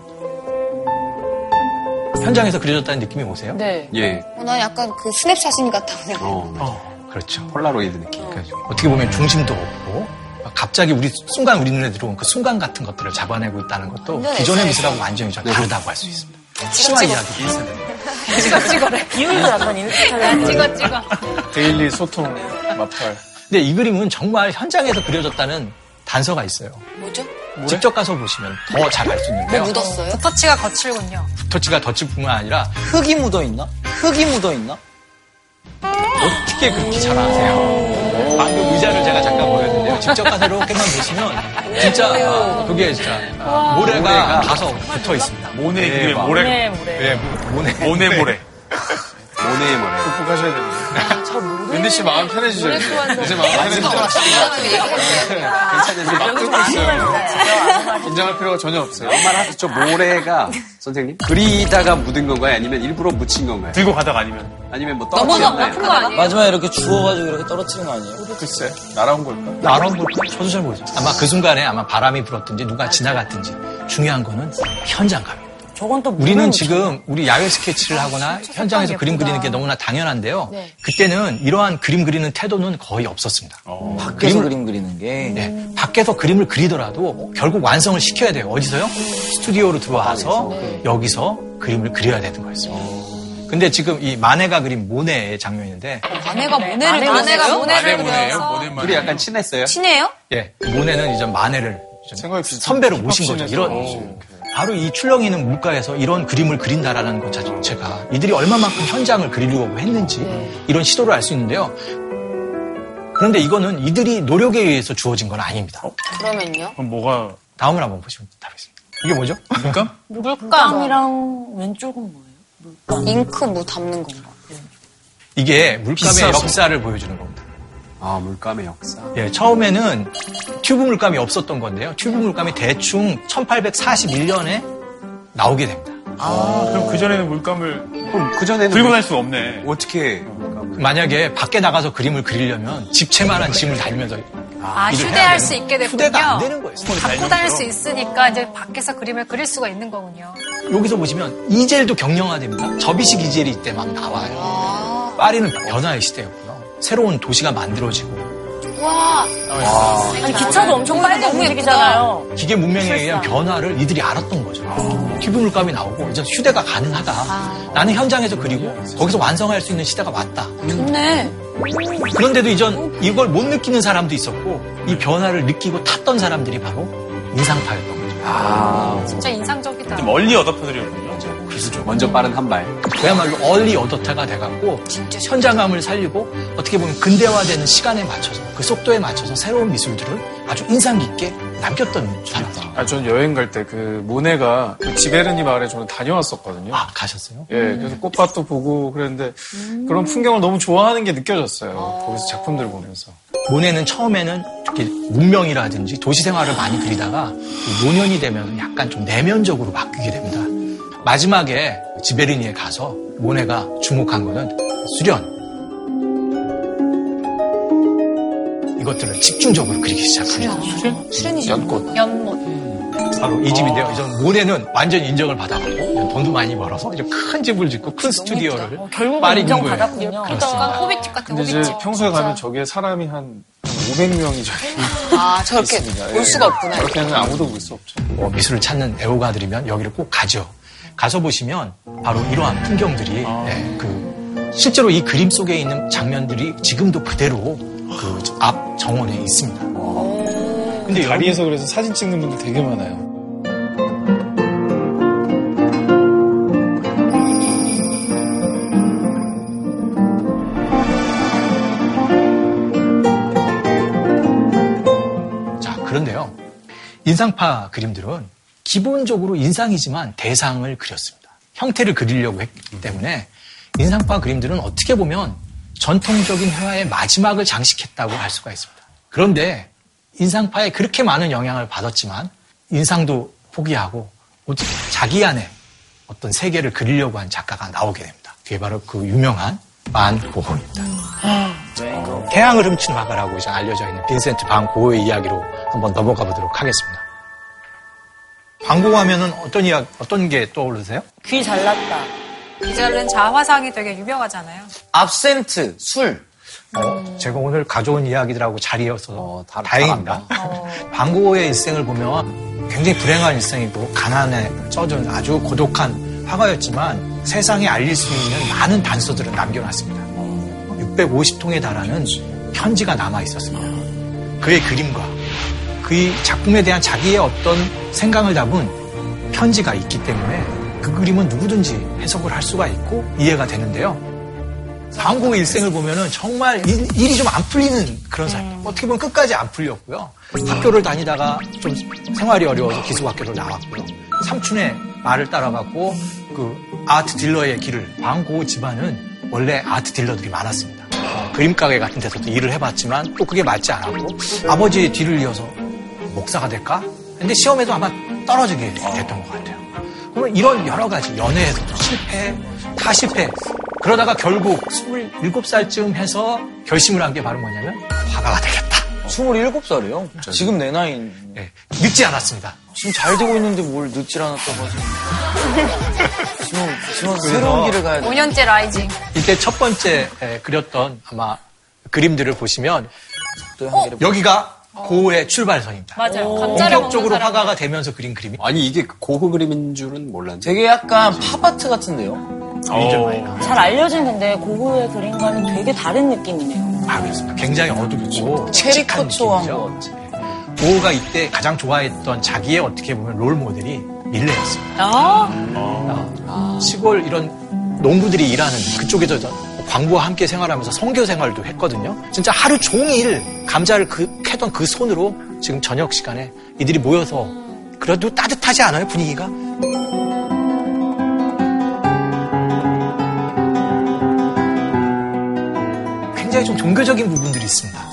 현장에서 그려졌다는 느낌이 오세요? 네. 예. 어, 난 약간 그 snapshot인 것 같다고 생각해. 어. 그렇죠. 폴라로이드 느낌. 그렇죠. 어떻게 보면 중심도 없고 갑자기 우리 순간 우리 눈에 들어온 그 순간 같은 것들을 잡아내고 있다는 것도 네, 기존의 네. 미술하고 완전히 좀 다르다고 할 수 있습니다. 치마 이야기 일세대. 찍어 찍어래. 기울도 약간 인스타그램 찍어 찍어. daily 소통 맞팔. 근데 이 그림은 정말 현장에서 그려졌다는 단서가 있어요. 뭐죠? 직접 가서 보시면 더 잘 알수뭐 있는데요. 묻었어요? 터치가 거칠군요. 터치가 덧칠 뿐만 아니라 흙이 묻어 있나? 흙이 묻어 있나? 어떻게 그렇게 잘 아세요? 방금 의자를 제가 잠깐 보였는데요. 직접 가서 이렇게만 보시면 진짜 아, 그게 진짜 아, 모래가 가서 붙어 있습니다. 모네 네, 그게 막. 모래. 모래 모래. 네, 모네. 모네 모래. 모네의 모네. 극복하셔야 됩니다. wendy 씨 마음 편해지죠. 이제. 이제 마음 편해지죠. 괜찮으세요. 막 뜨고 있어요. 긴장할 필요가 전혀 없어요. 말 하셨죠? 모래가 선생님 그리다가 묻은 건가요? 아니면 일부러 묻힌 건가요? 들고 가다가 아니면. 아니면 뭐? 아픈 거 아니에요? 마지막에 이렇게 주워가지고 이렇게 떨어뜨린 거 아니에요? 글쎄, 날아온 걸까? 나라온 걸까? 저도 잘 모르겠어요. 아마 그 순간에 아마 바람이 불었든지 누가 지나갔든지 중요한 거는 현장감입니다. 저건 또 우리는 물을 지금 우리 야외 스케치를 하거나 현장에서 그림 그리는 게 너무나 당연한데요. 네. 그때는 이러한 그림 그리는 태도는 거의 없었습니다. 밖에서 그림을- 그림 그리는 게. 네, 밖에서 그림을 그리더라도 결국 완성을 시켜야 돼요. 어디서요? 스튜디오로 들어와서 여기서 그림을 그려야 되는 거였어요. 근데 지금 이 마네가 그린 모네의 장면인데, 아내가 모네를 아내가 그렸어요? 모네를? 그려서 모네 둘이 약간 친했어요? 친해요? 예, 모네는 이제 마네를 선배로 모신 거죠. 이런 오. 바로 이 출렁이는 물가에서 이런 그림을 그린다라는 것 자체가 이들이 얼마만큼 현장을 그리려고 했는지 이런 시도를 알 수 있는데요. 그런데 이거는 이들이 노력에 의해서 주어진 건 아닙니다. 그러면요? 그럼 뭐가. 다음을 한번 보시면 답겠습니다. 이게 뭐죠? 그러니까? 물감이랑 왼쪽은 뭐예요? 물감. 잉크 뭐 담는 건가? 이게 물감의 비싸서. 역사를 보여주는 겁니다. 아 물감의 역사. 예, 처음에는 튜브 물감이 없었던 건데요. 튜브 물감이 대충 1841년에 나오게 됩니다. 아, 그럼 그전에는 물감을 그럼 그 전에는 들고 다닐 수가 없네. 어떻게 물감을? 만약에 밖에 나가서 그림을 그리려면 집채만한 짐을 달면서 아, 일을 해야 휴대할 되는 수 있게 됐군요. 휴대가 안 되는 거예요. 갖고 다닐 수 있으니까 이제 밖에서 그림을 그릴 수가 있는 거군요. 여기서 보시면 이젤도 경량화됩니다. 접이식 이젤이 이때 막 나와요. 파리는 변화의 시대였고요. 새로운 도시가 만들어지고 와, 아니 기차도 엄청 빨리 움직이잖아요. 기계 문명에 의한. 변화를 이들이 알았던 거죠. 튜브 물감이 나오고 이제 휴대가 가능하다. 나는 현장에서 그리고 거기서 완성할 수 있는 시대가 왔다. 좋네. 그런데도 이전 이걸 못 느끼는 사람도 있었고 이 변화를 느끼고 탔던 사람들이 바로 인상파였던 거죠. 아 진짜 인상적이다. 좀 얼리 어답터들이었군요. 기술적. 먼저 빠른 한 발. 그야말로 얼리 어더타가 돼갖고 현장감을 살리고 어떻게 보면 근대화되는 시간에 맞춰서 그 속도에 맞춰서 새로운 미술들을 아주 인상 깊게 남겼던 사람들. 아, 전 여행 갈 때 그 모네가 그 지베르니 마을에 저는 다녀왔었거든요. 아 가셨어요? 예, 그래서 꽃밭도 보고 그랬는데 그런 풍경을 너무 좋아하는 게 느껴졌어요. 거기서 작품들 보면서. 모네는 처음에는 특히 문명이라든지 도시 생활을 많이 그리다가 이 노년이 되면 약간 좀 내면적으로 바뀌게 됩니다. 마지막에 지베르니에 가서 모네가 주목한 거는 수련. 이것들을 집중적으로 그리기 시작합니다. 수련이죠. 연꽃. 연못. 바로 이 집인데요. 이제 모네는 완전 인정을 받아갖고 돈도 많이 벌어서 이제 큰 집을 짓고 큰 스튜디오를 어, 결국은 파리 인정받았군요. 그렇습니다. 호빗집 같은 근데 이제 호빗집. 평소에 가면 저기에 사람이 한 500명이 저기 아, 저렇게 있습니다. 볼 수가 없구나. 그렇게는 아무도 볼 수 없죠. 뭐 미술을 찾는 애호가들이면 여기를 꼭 가죠. 가서 보시면 바로 이러한 풍경들이 아. 네, 그 실제로 이 그림 속에 있는 장면들이 지금도 그대로 그 앞 정원에 있습니다. 근데 자리에서 그래서 사진 찍는 분들 되게 많아요. 자, 그런데요. 인상파 그림들은 기본적으로 인상이지만 대상을 그렸습니다. 형태를 그리려고 했기 때문에 인상파 그림들은 어떻게 보면 전통적인 회화의 마지막을 장식했다고 할 수가 있습니다. 그런데 인상파에 그렇게 많은 영향을 받았지만 인상도 포기하고 오직 자기 안에 어떤 세계를 그리려고 한 작가가 나오게 됩니다. 그게 바로 그 유명한 반 고흐입니다. 어, 태양을 훔치는 화가라고 이제 알려져 있는 빈센트 반 고흐의 이야기로 한번 넘어가 보도록 하겠습니다. 반 고흐 하면은 어떤 이야기, 어떤 게 떠오르세요? 귀 잘났다. 귀 자른 자화상이 되게 유명하잖아요. 압센트, 술. 어, 제가 오늘 가져온 이야기들하고 잘 이어서 다행입니다. 방고의 일생을 보면 굉장히 불행한 일생이고 가난에 쪄준 아주 고독한 화가였지만 세상에 알릴 수 있는 많은 단서들을 남겨놨습니다. 650통에 달하는 편지가 남아 있었습니다. 그의 그림과 그의 작품에 대한 자기의 어떤 생각을 담은 편지가 있기 때문에 그 그림은 누구든지 해석을 할 수가 있고 이해가 되는데요. 방고의 일생을 보면은 정말 일, 이 좀 안 풀리는 그런 사람. 어떻게 보면 끝까지 안 풀렸고요. 학교를 다니다가 좀 생활이 어려워서 기숙학교로 나왔고요. 삼촌의 말을 따라갔고 그 아트 딜러의 길을 방고 집안은 원래 아트 딜러들이 많았습니다. 어, 그림 가게 같은 데서도 일을 해봤지만 또 그게 맞지 않았고 아버지의 뒤를 이어서 목사가 될까? 근데 시험에도 아마 떨어지게 됐던 것 같아요. 그러면 이런 여러 가지 연애에서도 실패, 다 실패. 그러다가 결국 27살쯤 해서 결심을 한 게 바로 뭐냐면 화가가 되겠다. 27살이요? 지금 내 나이. 네, 늦지 않았습니다. 지금 잘 되고 있는데 뭘 늦질 않았다고 하지. 지금, 지금 새로운 길을 가야 돼. 5년째 라이징. 이때 첫 번째 에, 그렸던 아마 그림들을 보시면 어? 여기가 고흐의 출발선입니다. 맞아요. 감자를 먹는 본격적으로 사람. 화가가 되면서 그린 그림이 아니 이게 고흐 그림인 줄은 몰랐네. 되게 약간 팝아트 같은데요? 잘 알려진 근데 고흐의 그림과는 되게 다른 느낌이네요. 아, 그렇습니다. 굉장히 어둡고 체리 칙칙한 코초한 느낌이죠. 것 같아. 고흐가 이때 가장 좋아했던 자기의 어떻게 보면 롤 모델이 밀레였습니다. 아, 어, 시골 이런 농부들이 일하는 그쪽에서 저 광부와 함께 생활하면서 선교 생활도 했거든요. 진짜 하루 종일 감자를 그, 캐던 그 손으로 지금 저녁 시간에 이들이 모여서 그래도 따뜻하지 않아요 분위기가? 굉장히 좀 종교적인 부분들이 있습니다.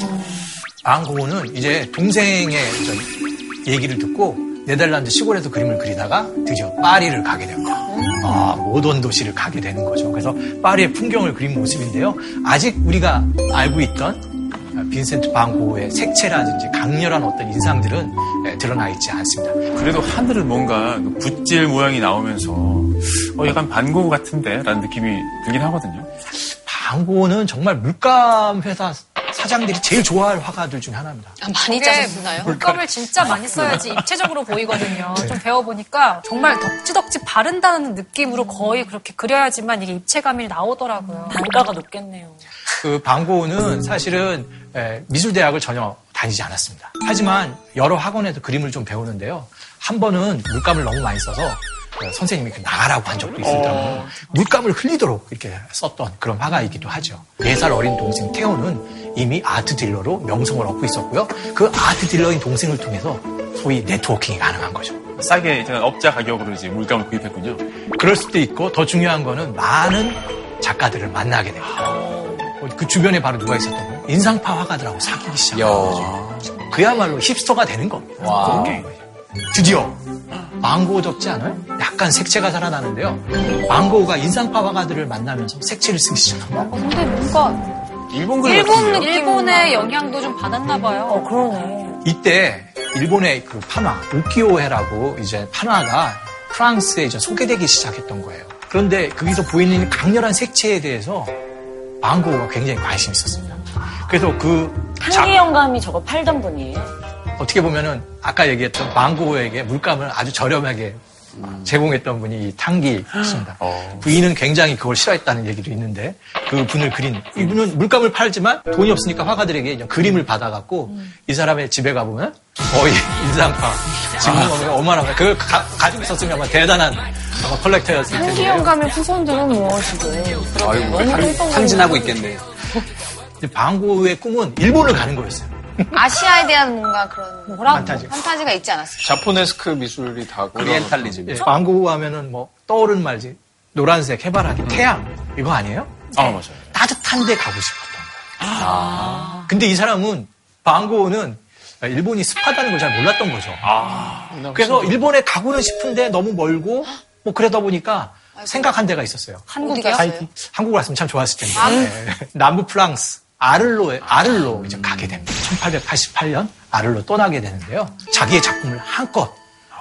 앙고는 이제 동생의 저 얘기를 듣고 네덜란드 시골에서 그림을 그리다가 드디어 파리를 가게 됩니다. 아, 모던 도시를 가게 되는 거죠. 그래서 파리의 풍경을 그린 모습인데요. 아직 우리가 알고 있던 빈센트 반 고흐의 색채라든지 강렬한 어떤 인상들은 예, 드러나 있지 않습니다. 그래도 하늘은 뭔가 그 붓질 모양이 나오면서 어, 약간 반고흐 같은데? 라는 느낌이 들긴 하거든요. 반 고흐는 정말 물감 회사 사장들이 제일 좋아할 화가들 중에 하나입니다. 아, 많이 짜셨나요? 물감을 진짜 많이 써야지 입체적으로 보이거든요. 좀 배워보니까 정말 덕지덕지 바른다는 느낌으로 거의 그렇게 그려야지만 이게 입체감이 나오더라고요. 단가가 높겠네요. 그 방고는 사실은 에, 미술대학을 전혀 다니지 않았습니다. 하지만 여러 학원에서 그림을 좀 배우는데요. 한 번은 물감을 너무 많이 써서 그 선생님이 그 나가라고 한 적도 있을 정도로 물감을 흘리도록 이렇게 썼던 그런 화가이기도 하죠. 4살 어린 동생 태호는 이미 아트 딜러로 명성을 얻고 있었고요. 그 아트 딜러인 동생을 통해서 소위 네트워킹이 가능한 거죠. 싸게 이제 업자 가격으로 이제 물감을 구입했군요. 그럴 수도 있고 더 중요한 거는 많은 작가들을 만나게 됩니다. 그 주변에 바로 누가 있었던 거예요? 인상파 화가들하고 사귀기 시작한 거죠. 그야말로 힙스터가 되는 겁니다. 와. 드디어 망고 적지 않아요? 약간 색채가 살아나는데요. 망고가 인상파 화가들을 만나면서 색채를 쓰기 시작합니다. 근데 뭔가 일본 그림 일본 같은데요? 일본의 영향도 좀 받았나 봐요. 어, 그러네. 이때 일본의 그 판화 우키오헤라고 이제 판화가 프랑스에 이제 소개되기 시작했던 거예요. 그런데 거기서 보이는 강렬한 색채에 대해서 망고가 굉장히 관심이 있었습니다. 그래서 그 작- 향기 영감이 저거 팔던 분이에요. 어떻게 보면은 아까 얘기했던 망고에게 물감을 아주 저렴하게 제공했던 분이 이 탕기 씨입니다. 부인은 굉장히 그걸 싫어했다는 얘기도 있는데 그 분을 그린 이분은 물감을 팔지만 돈이 없으니까 화가들에게 그냥 그림을 받아갖고 이 사람의 집에 가보면 거의 인상파 지금 은 얼마나 그걸 가, 지고 있었으면 아마 대단한 아마 컬렉터였을 텐데 탕기 영감의 후손들은 무엇이고. 아이고 탕- 탕진하고 있겠네. 반 고흐의 꿈은 일본을 가는 거였어요. 아시아에 대한 뭔가 그런 뭐라고 판타지. 판타지가 있지 않았어요? Japonesque 미술이 다 오리엔탈리즘. 예, 반 고흐 하면은 뭐 떠오르는 이미지 노란색 해바라기 태양 이거 아니에요? 아, 맞아요. 따뜻한 데 가고 싶었던 거예요. 근데 이 사람은 방고는 일본이 습하다는 걸 잘 몰랐던 거죠. 그래서 일본에 가고는 싶은데 너무 멀고 뭐 그러다 보니까 생각한 데가 있었어요. 한국이요? 하이티. 한국 갔으면 참 좋았을 텐데. 네. 남부 프랑스 아를로에 아를로 이제 가게 됩니다. 1888년 아를로 떠나게 되는데요. 자기의 작품을 한껏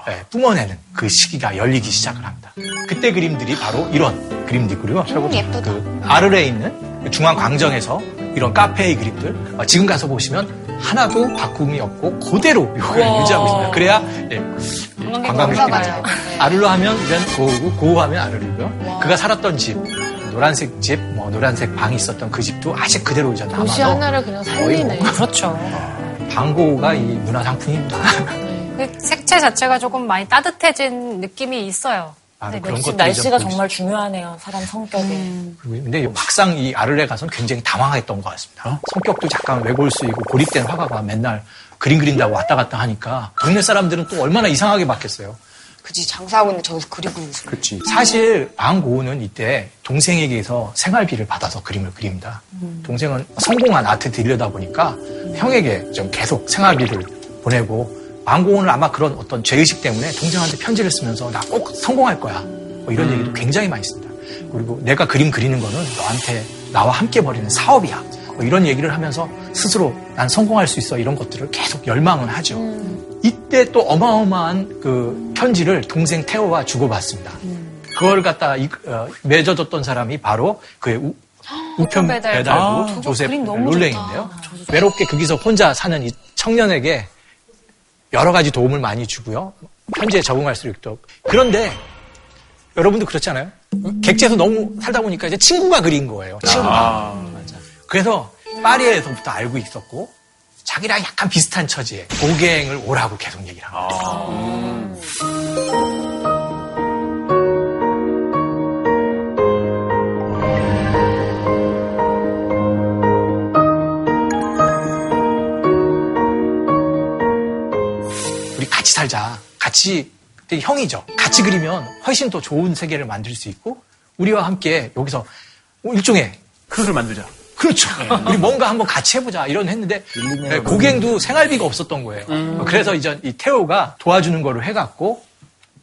예, 뿜어내는 그 시기가 열리기 시작을 합니다. 그때 그림들이 바로 이런 그림들이고요. 음, 예쁘다. 그 아르레에 있는 그 중앙 광정에서 이런 카페의 그림들 어, 지금 가서 보시면 하나도 바꿈이 없고 그대로 유지하고 있습니다. 그래야 예, 관광객들이. 아르르 하면 이젠 고우고 고우 하면 아르르고요. 그가 살았던 집 노란색 집, 뭐 노란색 방이 있었던 그 집도 아직 그대로 이제 도시 남아서 하나를 그냥 살리네. 그렇죠. 방고가 이 문화 상품입니다. 그 색채 자체가 조금 많이 따뜻해진 느낌이 있어요. 네, 그런 것들이 날씨가 좀 정말 중요하네요. 사람 성격에. 그리고 근데 막상 이 아르레 가서는 굉장히 당황했던 것 같습니다. 성격도 약간 외골수이고 고립된 화가가 맨날 그림 그린다고 왔다 갔다 하니까 동네 사람들은 또 얼마나 이상하게 봤겠어요. 그지 장사하고 있는데 저기서 그리고 있어요. 그렇지. 사실 앙고우는 이때 동생에게서 생활비를 받아서 그림을 그립니다. 동생은 성공한 아트 딜러다 보니까 형에게 좀 계속 생활비를 보내고 앙고우는 아마 그런 어떤 죄의식 때문에 동생한테 편지를 쓰면서 나 꼭 성공할 거야. 뭐 이런 얘기도 굉장히 많이 씁니다. 그리고 내가 그림 그리는 거는 너한테 나와 함께 벌이는 사업이야. 뭐 이런 얘기를 하면서 스스로 난 성공할 수 있어 이런 것들을 계속 열망은 하죠. 이때 또 어마어마한 그 편지를 동생 태호와 주고받습니다. 그걸 갖다 이- 어, 맺어줬던 사람이 바로 그의 우, 우편 배달. 배달부 아, 조셉 롤랭인데요. 외롭게 거기서 혼자 사는 이 청년에게 여러 가지 도움을 많이 주고요. 현재에 적응할 수 있도록. 그런데 여러분도 그렇잖아요. 객지에서 너무 살다 보니까 이제 친구가 그린 거예요. 친구가. 그래서 파리에서부터 알고 있었고 자기랑 약간 비슷한 처지에 고갱을 오라고 계속 얘기를 합니다. 우리 같이 살자. 같이 형이죠. 같이 그리면 훨씬 더 좋은 세계를 만들 수 있고 우리와 함께 여기서 일종의 그릇을 만들자. 그렇죠. 우리 뭔가 한번 같이 해보자 이런 했는데 네, 고갱도 생활비가 없었던 거예요. 그래서 이제 이 태호가 도와주는 거를 해갖고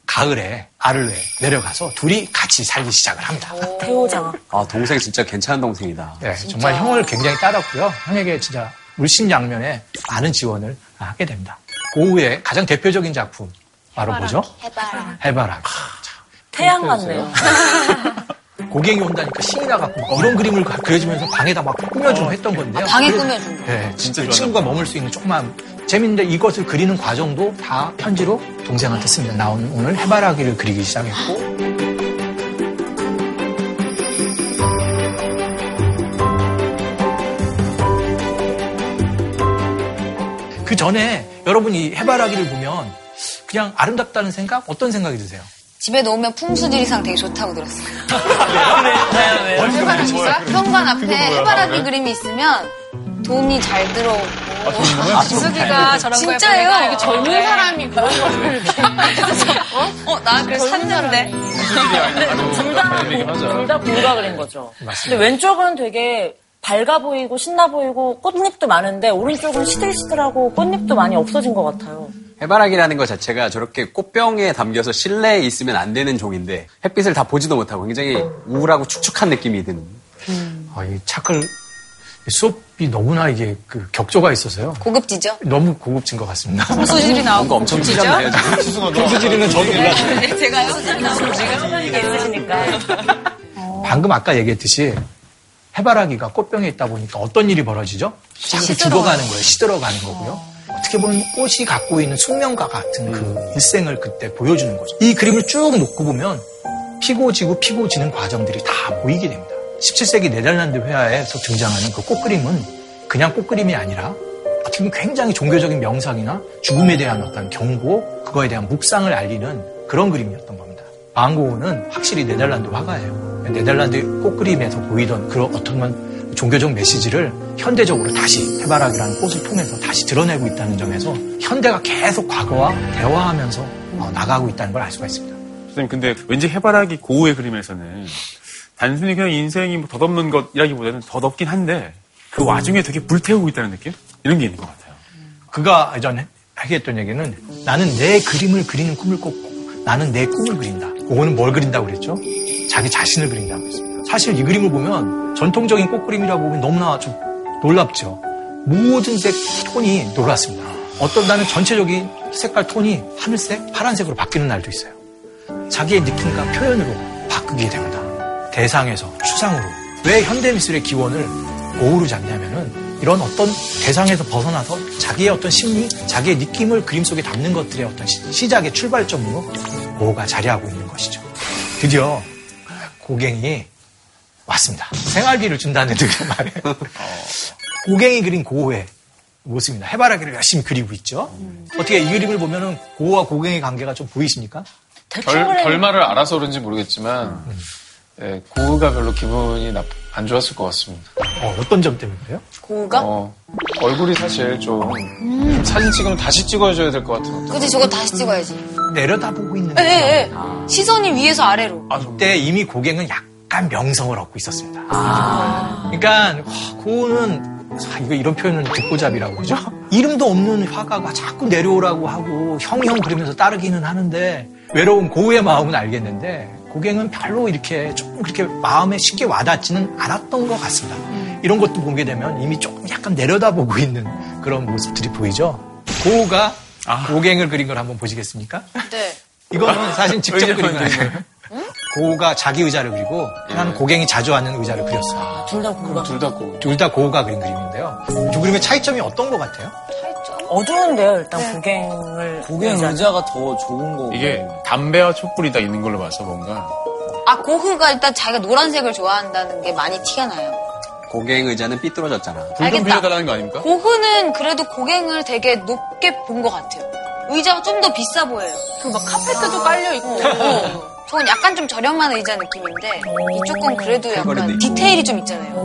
가을에 아를레 내려가서 둘이 같이 살기 시작을 합니다. 태호장. 아, 동생 진짜 괜찮은 동생이다. 네, 정말 형을 굉장히 따랐고요. 형에게 진짜 물심양면에 많은 지원을 하게 됩니다. 고우의 가장 대표적인 작품 바로 뭐죠? 해봐라. 해바라기. 태양 같네요. 고갱이 온다니까 신이 나갖고 막 이런 그림을 가- 그려주면서 방에다 막 꾸며주고 했던 건데요. 방에 그래서- 꾸며준 거. 네, 진짜 그 친구가 머물 수 있는 조그만 재밌는데 이것을 그리는 과정도 다 편지로 동생한테 씁니다. 나 오늘 해바라기를 그리기 시작했고 그 전에 여러분이 해바라기를 보면 그냥 아름답다는 생각 어떤 생각이 드세요? 집에 놓으면 풍수지리상 되게 좋다고 들었어요. 네, 왜? 해바라기가 현관 앞에 해바라기 그림이 있으면 돈이 잘 들어오고. 수기가 저런 거에 진짜예요. 보니까 이게 젊은 사람이 그런 거를 이렇게. 어, 나 그래서 샀는데. 둘다 불가 그린 거죠. 근데 왼쪽은 되게 밝아 보이고 신나 보이고 꽃잎도 많은데 오른쪽은 시들시들하고 꽃잎도 많이 없어진 것 같아요. 해바라기라는 것 자체가 저렇게 꽃병에 담겨서 실내에 있으면 안 되는 종인데 햇빛을 다 보지도 못하고 굉장히 우울하고 축축한 느낌이 드는. 아, 이 차클 수업이 너무나 이게 그 격조가 있어서요. 고급지죠? 너무 고급진 것 같습니다. 풍수지리 나오고. 뭔가 엄청 찢었네요. 풍수지리는 저도 몰랐어요. 네, 제가요? 소변이가 있으시니까. 방금 아까 얘기했듯이 해바라기가 꽃병에 있다 보니까 어떤 일이 벌어지죠? 자꾸 죽어가는 거예요. 시들어가는 거고요. 어떻게 보면 꽃이 갖고 있는 숙명과 같은 그 일생을 그때 보여주는 거죠. 이 그림을 쭉 놓고 보면 피고 지고 피고 지는 과정들이 다 보이게 됩니다. 17세기 네덜란드 회화에서 등장하는 그 꽃 그림은 그냥 꽃 그림이 아니라 어떻게 보면 굉장히 종교적인 명상이나 죽음에 대한 어떤 경고, 그거에 대한 묵상을 알리는 그런 그림이었던 겁니다. 방고우는 확실히 네덜란드 화가예요. 네덜란드 꽃 그림에서 보이던 그런 어떤 종교적 메시지를 현대적으로 다시 해바라기라는 꽃을 통해서 다시 드러내고 있다는 점에서 현대가 계속 과거와 대화하면서 어, 나가고 있다는 걸 알 수가 있습니다. 선생님, 근데 왠지 해바라기 고우의 그림에서는 단순히 그냥 인생이 뭐 덧없는 것이라기보다는 덧없긴 한데 그 와중에 되게 불태우고 있다는 느낌? 이런 게 있는 것 같아요. 그가 예전에 하겠던 얘기는 나는 내 그림을 그리는 꿈을 꿨고 나는 내 꿈을 그린다. 그거는 뭘 그린다고 그랬죠? 자기 자신을 그린다고 했습니다. 사실 이 그림을 보면 전통적인 꽃 그림이라고 보면 너무나 좀 놀랍죠. 모든 색 톤이 놀랐습니다. 어떤 날은 전체적인 색깔 톤이 하늘색, 파란색으로 바뀌는 날도 있어요. 자기의 느낌과 표현으로 바꾸게 됩니다. 대상에서 추상으로. 왜 현대미술의 기원을 고우로 잡냐면은 이런 어떤 대상에서 벗어나서 자기의 어떤 심리, 자기의 느낌을 그림 속에 담는 것들의 어떤 시, 작의 출발점으로 고우가 자리하고 있는 것이죠. 드디어 고갱이 왔습니다. 생활비를 준다는 듯이 말해요. 고갱이 그린 고우의 모습입니다. 해바라기를 열심히 그리고 있죠. 어떻게 이 그림을 보면은 고우와 고갱의 관계가 좀 보이십니까? 결, 결말을 알아서 그런지 모르겠지만 예, 고우가 별로 기분이 나, 안 좋았을 것 같습니다. 어, 어떤 점 때문에 그래요? 고우가? 어, 얼굴이 사실 좀 사진 찍으면 다시 찍어줘야 될 것 같은 어떤 그치, 저거 다시 찍어야지. 내려다보고 있는 예, 예, 예. 시선이 위에서 아래로. 아, 이때 이미 고갱은 약 간 명성을 얻고 있었습니다. 그러니까 와, 고우는 아, 이거 이런 표현은 듣보잡이라고 그러죠. 이름도 없는 화가가 자꾸 내려오라고 하고 형형 그러면서 따르기는 하는데 외로운 고우의 마음은 알겠는데 고갱은 별로 이렇게 조금 그렇게 마음에 쉽게 와닿지는 않았던 것 같습니다. 이런 것도 보게 되면 이미 조금 약간 내려다보고 있는 그런 모습들이 보이죠. 고우가 고갱을 그린 걸 한번 보시겠습니까? 네. 이거는 사실 직접 그린 거 만드는 아니에요. 고우가 자기 의자를 그리고 하나는 고갱이 자주 앉는 의자를 그렸어요. 둘 다 고우가. 둘 다 고우. 둘다 고우가 그린 그림인데요. 두 그림의 차이점이 어떤 것 같아요? 어두운데요, 일단 고갱을. 고갱 의자가 더 좋은 거고. 이게 담배와 촛불이 다 있는 걸로 봐서 뭔가 아, 고흐가 일단 자기가 노란색을 좋아한다는 게 많이 티가 나요. 고갱 의자는 삐뚤어졌잖아. 불좀 알겠다. 빌려달라는 거 아닙니까? 고흐는 그래도 고갱을 되게 높게 본 것 같아요. 의자가 좀 더 비싸 보여요. 그 막 카페트도 깔려 있고. 저건 약간 좀 저렴한 의자 느낌인데 이쪽은 그래도 컬거리도 약간. 디테일이 좀 있잖아요.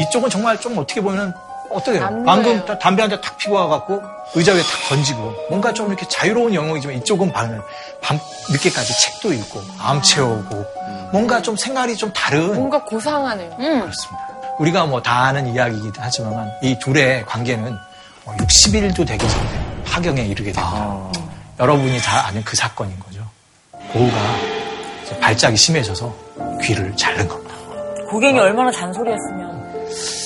이쪽은 정말 좀 어떻게 보면 어떻게 해요? 안 방금. 담배 한 대 탁 피고 와갖고 의자 위에 탁 던지고 뭔가 좀 이렇게 자유로운 영역이지만 이쪽은 밤, 밤 늦게까지 책도 읽고 마음 채우고 뭔가 좀 생활이 좀 다른 뭔가 고상하네요. 그렇습니다. 우리가 뭐 다 아는 이야기이긴 하지만 이 둘의 관계는 60일도 되기 전에 파경에 이르게 됩니다. 여러분이 잘 아는 그 사건인 거죠. 고우가 이제 발작이 심해져서 귀를 자른 겁니다. 고갱이 얼마나 잔소리했으면.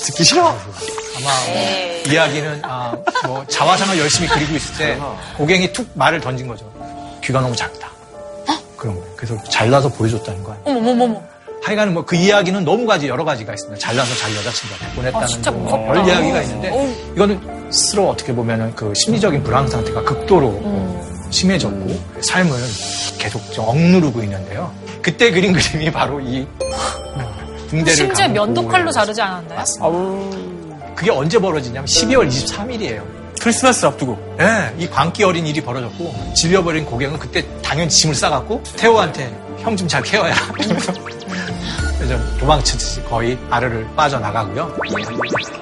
듣기 싫어. 아마 뭐 이야기는 아, 뭐 자화상을 열심히 그리고 있을 때 고갱이 툭 말을 던진 거죠. 귀가 너무 작다. 그런 거예요. 그래서 잘라서 보여줬다는 거예요. 어머머머머. 하여간 뭐 그 이야기는 너무 가지 여러 가지가 있습니다. 잘라서 자기 여자친구한테 보냈다는 무섭다. 별 이야기가 있는데 이거는 스스로 어떻게 보면은 그 심리적인 불안 상태가 극도로 어, 심해졌고 삶을 계속 좀 억누르고 있는데요. 그때 그린 그림이 바로 이 붕대를 심지어 면도칼로 자르지 않았나요? 맞습니다. 그게 언제 벌어지냐면 12월 23일이에요. 크리스마스를 앞두고 예, 이 광기 어린 일이 벌어졌고 질려버린 고객은 그때 당연히 짐을 싸갖고 태호한테 형 좀 잘 케어야 이러면서 그래서 도망치듯이 거의 아래를 빠져나가고요.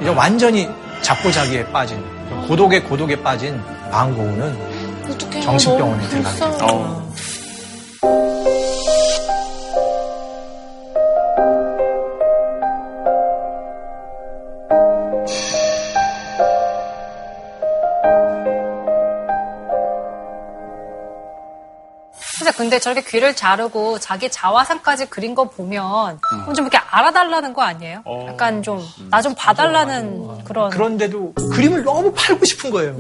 이제 완전히 잡고자기에 빠진 고독에 고독에 빠진 방고우는. 정신병원에. 됩니다. 근데 저렇게 귀를 자르고 자기 자화상까지 그린 거 보면 그럼 좀 이렇게 알아달라는 거 아니에요? 어. 약간 좀 나좀 봐달라는 그런 그런데도 그림을 너무 팔고 싶은 거예요.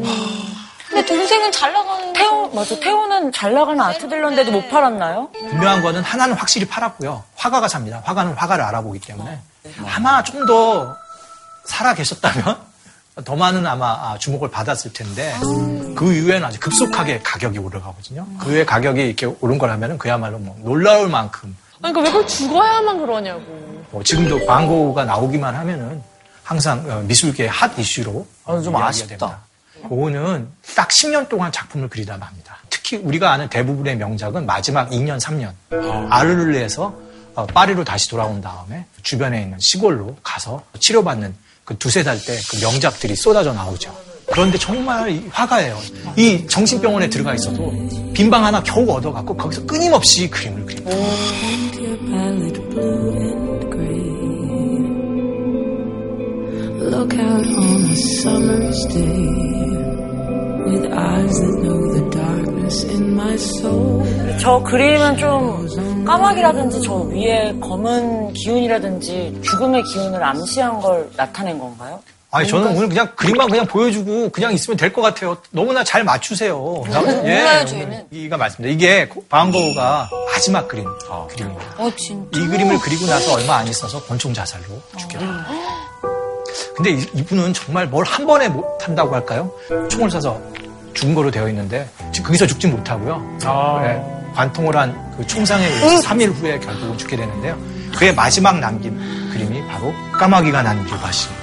근데 동생은 잘 나가는 태호, 맞아. 태호는 잘 나가는 아트 딜러인데도 못 팔았나요? 분명한 거는 하나는 확실히 팔았고요. 화가가 삽니다. 화가는 화가를 알아보기 때문에 아마 좀 더 살아 계셨다면 더 많은 아마 아, 주목을 받았을 텐데 그 이후에는 아주 급속하게 가격이 올라가거든요. 그 후에 가격이 이렇게 오른 거라면 그야말로 뭐 놀라울 만큼 아니, 그러니까 왜 그걸 죽어야만 그러냐고. 뭐 지금도 광고가 나오기만 하면은 항상 어, 미술계의 핫 이슈로 아, 좀 이야기가 아쉽다. 됩니다. 고은은 딱 10년 동안 작품을 그리다 맙니다. 특히 우리가 아는 대부분의 명작은 마지막 2년, 3년. 아르르에서 어, 파리로 다시 돌아온 다음에 주변에 있는 시골로 가서 치료받는 그 두세 달 때 그 명작들이 쏟아져 나오죠. 그런데 정말 이 화가예요. 이 정신병원에 들어가 있어도 빈 방 하나 겨우 얻어갖고 거기서 끊임없이 그림을 그립니다. Look out on a summer's day with eyes that know the darkness in my soul. 저 그림은 좀 까마귀라든지 저 위에 검은 기운이라든지 죽음의 기운을 암시한 걸 나타낸 건가요? 아니 저는 오늘 그냥 그림만 그냥 보여주고 그냥 있으면 될 것 같아요. 너무나 잘 맞추세요. 예, 몰라요, 저희는. 이가 맞습니다. 이게 방고가 마지막 그림 그림입니다. 어, 진짜. 이 그림을 그리고 나서 얼마 안 있어서 권총 자살로 죽게 됩니다. 근데 이- 이분은 정말 뭘 한 번에 못 한다고 할까요? 총을 쏴서 죽은 거로 되어 있는데 지금 거기서 죽지 못하고요. 네, 관통을 한 그 총상에 의해서 3일 후에 결국은 죽게 되는데요. 그의 마지막 남긴 그림이 바로 까마귀가 난 길밭입니다.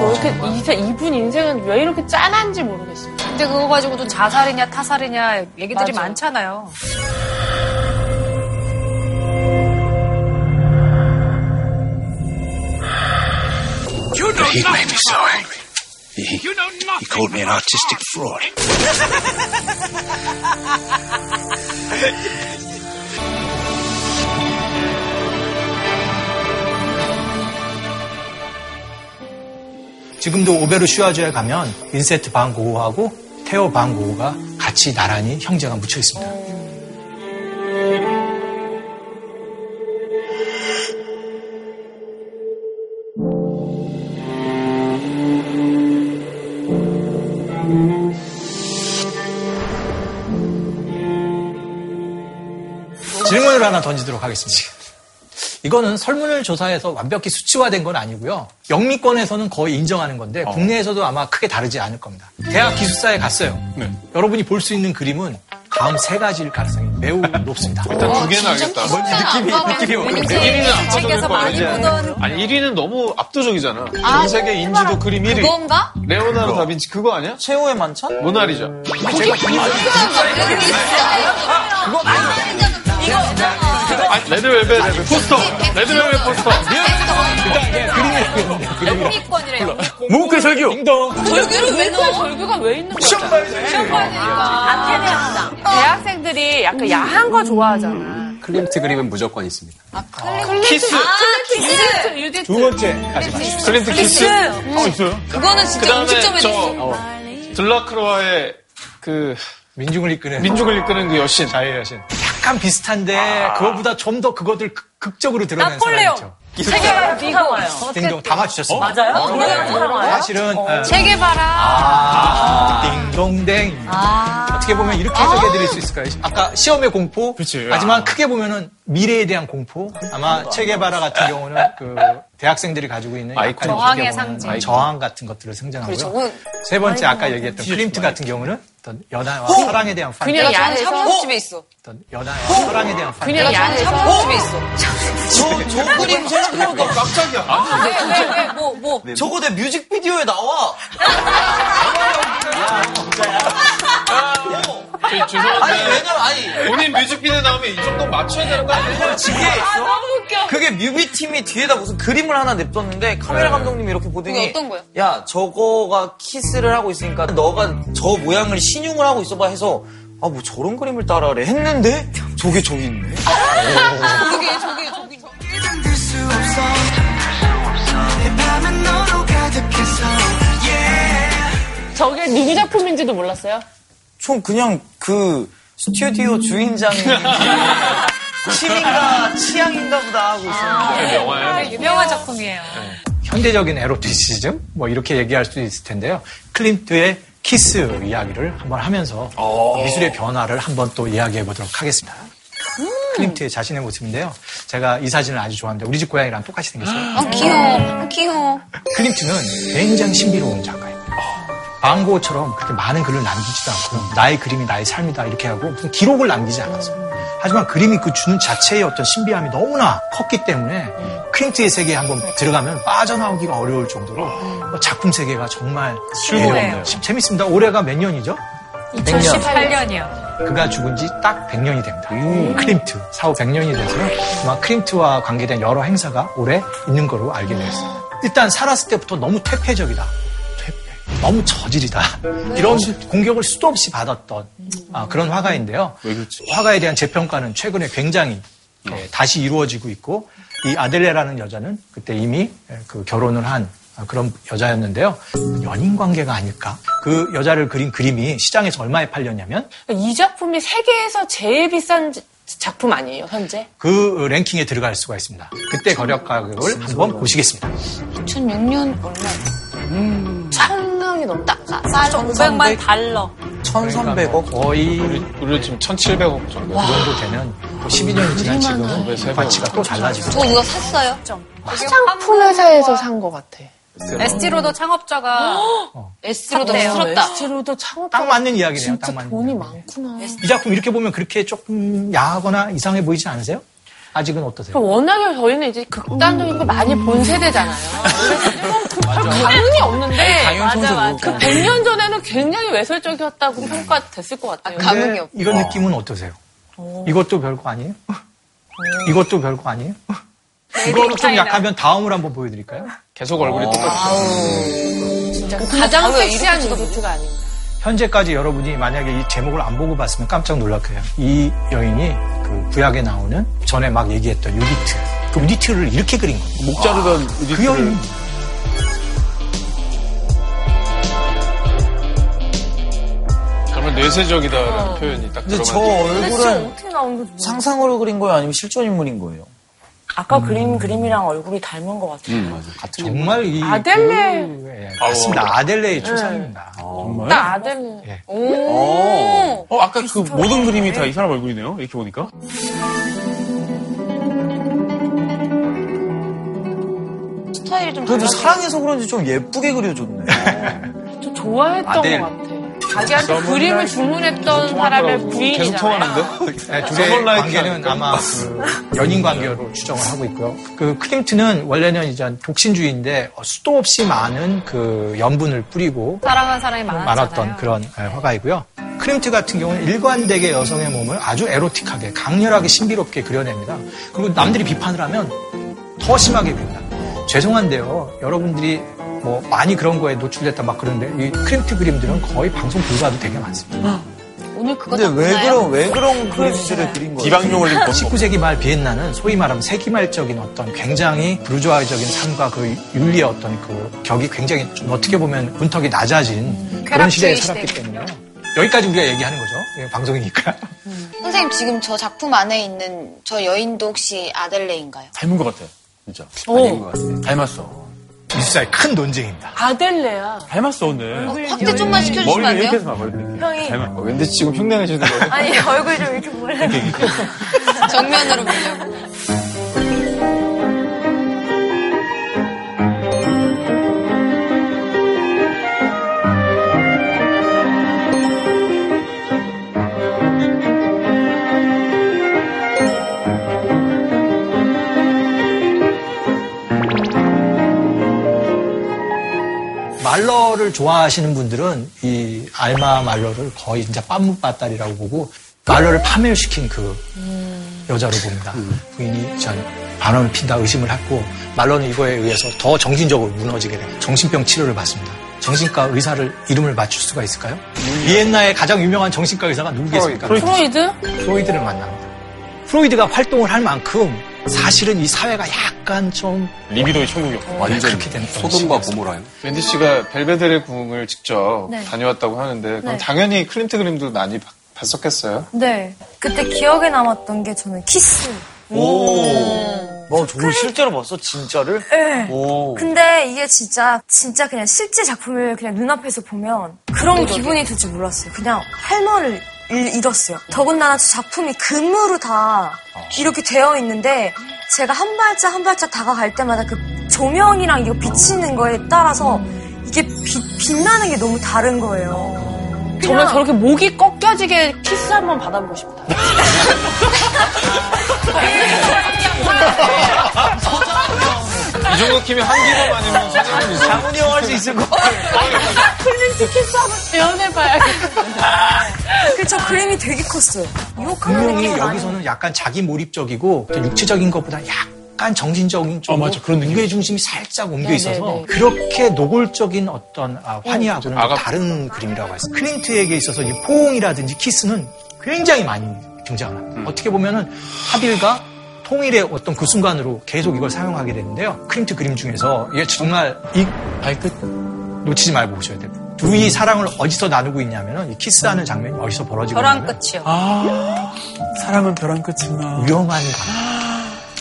뭐 이렇게 이세- 이분 인생은 왜 이렇게 짠한지 모르겠어요. 근데 그거 가지고도 자살이냐 타살이냐 얘기들이 맞아. 많잖아요. He made me so angry. He, he called me an artistic fraud. 지금도 오베르 슈아주에 가면 빈세트 반 고흐하고 테오 반 고흐가 같이 나란히 형제가 묻혀 있습니다. 질문을 하나 던지도록 하겠습니다. 이거는 설문을 조사해서 완벽히 수치화된 건 아니고요. 영미권에서는 거의 인정하는 건데 국내에서도 아마 크게 다르지 않을 겁니다. 대학 기숙사에 갔어요. 여러분이 볼 수 있는 그림은 다음 세 가지일 가능성이 매우 높습니다. 일단 두 개는 알겠다. 뭔지 느낌이 느낌이 오는데 1위는 압도적일 거 아니야. 보던- 아니 1위는 너무 압도적이잖아. 아, 전 세계 인지도 그림 1위. 그건가? 레오나르도 다빈치 그거 아니야? 최후의 만찬? 모나리자. 아, 레드벨벳 레드 포스터. 레드벨벳 포스터. 영미권이래요. 무국회 설교. 절규를 왜 넣어? 절규가 왜 있는 거야? 아테네입니다. 대학생들이 약간 야한 거 좋아하잖아. 클림트 그림은 무조건 있습니다. 키스. 유디트, 유디트. 두 번째까지 맞추 클린트 키스. 어, 있어요? 그거는 진짜 그다음에 음식점에 저 들라크로아의 그 민중을 이끄는 민족을 이끄는 그 여신. 자유 여신. 약간 비슷한데 그거보다 좀 더 그것들 극- 극적으로 드러낸 나폴레옹. 사람이죠. 세계가 비상화요. 딩동 다 맞추셨습니다. 맞아요? 노래가 비상화요? 사실은 어, 체게바라. 아, 딩동댕. 어떻게 보면 이렇게 해석해 드릴 수 있을까요? 아까 시험의 공포. 그치. 하지만 크게 보면은 미래에 대한 공포. 아마 체게바라 같은 경우는 그 대학생들이 가지고 있는 아이콘. 저항의 상징. 저항 같은 것들을 상징하고요. 저건 세 번째 아까 얘기했던 클림트 같은 경우는 어떤 연하와 사랑에 대한 판. 그냥 저는 야해서. 샤브집에 있어. 어떤 연하와 사랑에 대한 판. 그냥 야해서. 샤브집에 있어. 저, 저 그림 생각해보니까 깜짝이야. 왜왜왜 뭐 뭐. 저거 내 뮤직비디오에 나와. 저희 아니, 죄송한데 왜냐면, 아니, 본인 뮤직비디오 나오면 이 정도 맞춰야 되는 거 아니에요? 이게 그게 뮤비팀이 뒤에다 무슨 그림을 하나 냅뒀는데 카메라 감독님이 이렇게 보더니 그게 어떤 거야? 야 저거가 키스를 하고 있으니까 너가 저 모양을 신용을 하고 있어봐 해서 아 뭐 저런 그림을 따라하래 했는데 저게 저기 있네 저게 저게 저기 저기. 저게 누구 작품인지도 몰랐어요? 좀 그냥 그 스튜디오 주인장이 취미가 취향인가 보다 하고 있었는데 영화야. 유명한 작품이에요. 현대적인 에로티시즘 뭐 이렇게 얘기할 수 있을 텐데요. 클림트의 키스 이야기를 한번 하면서 미술의 변화를 한번 또 이야기해 보도록 하겠습니다. 클림트의 자신의 모습인데요. 제가 이 사진을 아주 좋아하는데 우리 집 고양이랑 똑같이 생겼어요. 아 귀여워. 귀여워. 클림트는 굉장히 신비로운 작가예요. 반 고흐처럼 그렇게 많은 글을 남기지도 않고요. 나의 그림이 나의 삶이다 이렇게 하고 무슨 기록을 남기지 않았어요. 하지만 그림이 그 주는 자체의 어떤 신비함이 너무나 컸기 때문에 클림트의 세계에 한번 들어가면 빠져나오기가 어려울 정도로 뭐 작품 세계가 정말 즐거워요. 매력있네요. 재밌습니다. 올해가 몇 년이죠? 2018년이요. 그가 죽은 지 딱 100년이 됩니다. 크림트 사후 100년이 돼서 아마 크림트와 관계된 여러 행사가 올해 있는 거로 알게 되었습니다. 일단 살았을 때부터 너무 퇴폐적이다. 너무 저질이다. 이런 공격을 수도 없이 받았던 아, 그런 화가인데요. 화가에 대한 재평가는 최근에 굉장히 예, 다시 이루어지고 있고 이 아델레라는 여자는 그때 이미 예, 그 결혼을 한 아, 그런 여자였는데요. 연인 관계가 아닐까? 그 여자를 그린 그림이 시장에서 얼마에 팔렸냐면 이 작품이 세계에서 제일 비싼 지- 작품 아니에요, 현재? 그 랭킹에 들어갈 수가 있습니다. 그때 거래 가격을 한번 보시겠습니다. 2006년 얼마? 천 명이 넘다. 500만 달러. 1,300억? 거의 우리 지금 1,700억 정도. 그 정도 되는 12년이 지난 지금은 네, 세 가치가 또 달라지고 저 이거 샀어요? 화장품 회사에서 산 것 같아. 에스티로더 창업자가 에스티로도 샀대요. 풀었다. 에스티로도 창업. 딱 맞는 이야기네요. 진짜 딱 맞는. 돈이 많구나. 이 작품 이렇게 보면 그렇게 조금 야하거나 이상해 보이지 않으세요? 아직은 어떠세요? 워낙에 저희는 이제 극단적인 걸 많이 본 세대잖아요. 그래서 감흥이 없는데. 그 100년 전에는 굉장히 외설적이었다고 평가됐을 것 같아요. 감흥이 없. 이런 느낌은 어떠세요? 이것도 별거 아니에요? 이것도 별거 아니에요? 이거로 좀 약하면 다음을 한번 보여드릴까요? 계속 얼굴이 똑같아. 진짜 가장 섹시한 이벤트가 아닌가. 현재까지 여러분이 만약에 이 제목을 안 보고 봤으면 깜짝 놀랄 거예요. 이 여인이 그 구약에 나오는 전에 막 얘기했던 유디트. 그 유디트를 이렇게 그린 거예요. 목 자르던 그 유디트를 여인이 정말 뇌세적이다라는 표현이 딱 근데 저 들어가죠. 얼굴은 어떻게 나온 거지? 상상으로 그린 거예요? 아니면 실존 인물인 거예요? 아까 그림 그림이랑 얼굴이 닮은 것 같아요. 음, 맞아. 같은 정말 이 아델레. 그, 예, 맞습니다. 아델레의 초상입니다. 정말? 딱 아델레. 예. 오. 어, 아까 그 모든 그림이 다 이 사람 얼굴이네요. 이렇게 보니까. 스타일이 좀 그래도 달라져. 사랑해서 그런지 좀 예쁘게 그려줬네. 좀 좋아했던 아델. 것 같아. 자기한테 그림을 주문했던 사람의 계속 부인이잖아요. 통하는데? 네, 둘의 서머라이트 관계는 아닐까? 아마 그 연인 관계로 추정을 하고 있고요. 그 클림트는 원래는 이제 독신주의인데 어, 수도 없이 많은 그 연분을 뿌리고 사랑하는 사람이 많았잖아요. 많았던 그런 예, 화가이고요. 클림트 같은 경우는 일관되게 여성의 몸을 아주 에로틱하게 강렬하게 신비롭게 그려냅니다. 그리고 남들이 비판을 하면 더 심하게 그립니다. 죄송한데요. 여러분들이 뭐 많이 그런 거에 노출됐다 막 그러는데 이 크림트 그림들은 거의 방송 불가도 되게 많습니다. 오늘 그거 근데 왜다 그런, 왜 그런 그림들을 그린 거예요? 비방용 올림 19세기 말 비엔나는 소위 말하면 세기말적인 어떤 굉장히 부르주아적인 삶과 그 윤리의 어떤 그 격이 굉장히 좀 어떻게 보면 문턱이 낮아진 그런 시대에 살았기 시대. 때문에 여기까지 우리가 얘기하는 거죠. 이게 방송이니까. 선생님 지금 저 작품 안에 있는 저 여인도 혹시 아델레인가요? 닮은 것 같아. 진짜. 아닌 것 같아. 닮았어. 이수사의 큰 논쟁입니다. 아델레야. 닮았어, 오늘. 확대 좀만 시켜주시면 안 이렇게 돼요? 해서 봐, 머리 이렇게. 형이 닮았어. 어, 왠지 지금 흉내 내시는 거예요? 아니 얼굴 좀 이렇게 몰래. 정면으로 보려고. 말러를 좋아하시는 분들은 이 알마 말러를 거의 진짜 팜므파탈이라고 보고 말러를 파멸시킨 그 여자로 봅니다. 부인이 전 바람을 핀다 의심을 했고 말러는 이거에 의해서 더 정신적으로 무너지게 돼요. 정신병 치료를 받습니다. 정신과 의사를 이름을 맞출 수가 있을까요? 비엔나의 가장 유명한 정신과 의사가 누구겠습니까? 프로이드? 프로이드를 만납니다. 프로이드가 활동을 할 만큼 사실은 이 사회가 약간 좀 리비도의 천국이었고. 완전 그렇게 된 소돔과 고모라요. wendy 씨가 벨베데레 궁을 직접 네. 다녀왔다고 하는데 그럼 네. 당연히 클림트 그림도 많이 봐- 봤었겠어요? 네. 그때 기억에 남았던 게 저는 키스. 뭐, 저걸 실제로 봤어? 진짜를? 네. 오. 근데 이게 진짜 진짜 그냥 실제 작품을 그냥 눈앞에서 보면 그런 기분이 들지 몰랐어요. 그냥 할 말을 잃- 잃었어요. 더군다나 저 작품이 금으로 다 이렇게 되어 있는데 제가 한 발짝 한 발짝 다가갈 때마다 그 조명이랑 이거 비치는 거에 따라서 이게 빛, 빛나는 게 너무 다른 거예요. 정말 저렇게 목이 꺾여지게 키스 한번 받아보고 싶다. 정도 키면 한기범 아니면 서장훈 있어. 장훈이 형 할 수 있을 것 같아. 클림트 키스 한번 재현해봐야겠다. 그저 그림이 되게 컸어요. 유혹하는 분명히 여기서는 약간 자기 몰입적이고 또 육체적인 것보다 약간 정신적인 쪽으로 맞아. 그런 느낌. 무게 중심이 살짝 옮겨 네, 있어서 네, 네. 그렇게 노골적인 어떤 아, 환희하고는 좀 아가- 다른 그림이라고 할수 있어요. 클림트에게 있어서 이 포옹이라든지 키스는 굉장히 많이 등장을 합니다. 어떻게 보면은 합일과 통일의 어떤 그 순간으로 계속 이걸 사용하게 되는데요. 클림트 그림 중에서 이게 정말 이 발끝 놓치지 말고 보셔야 돼요. 둘이 사랑을 어디서 나누고 있냐면은 이 키스하는 장면이 어디서 벌어지고 벼랑 있냐면 끝이요. 아, 사랑은 벼랑 끝이구나. 위험한 관계.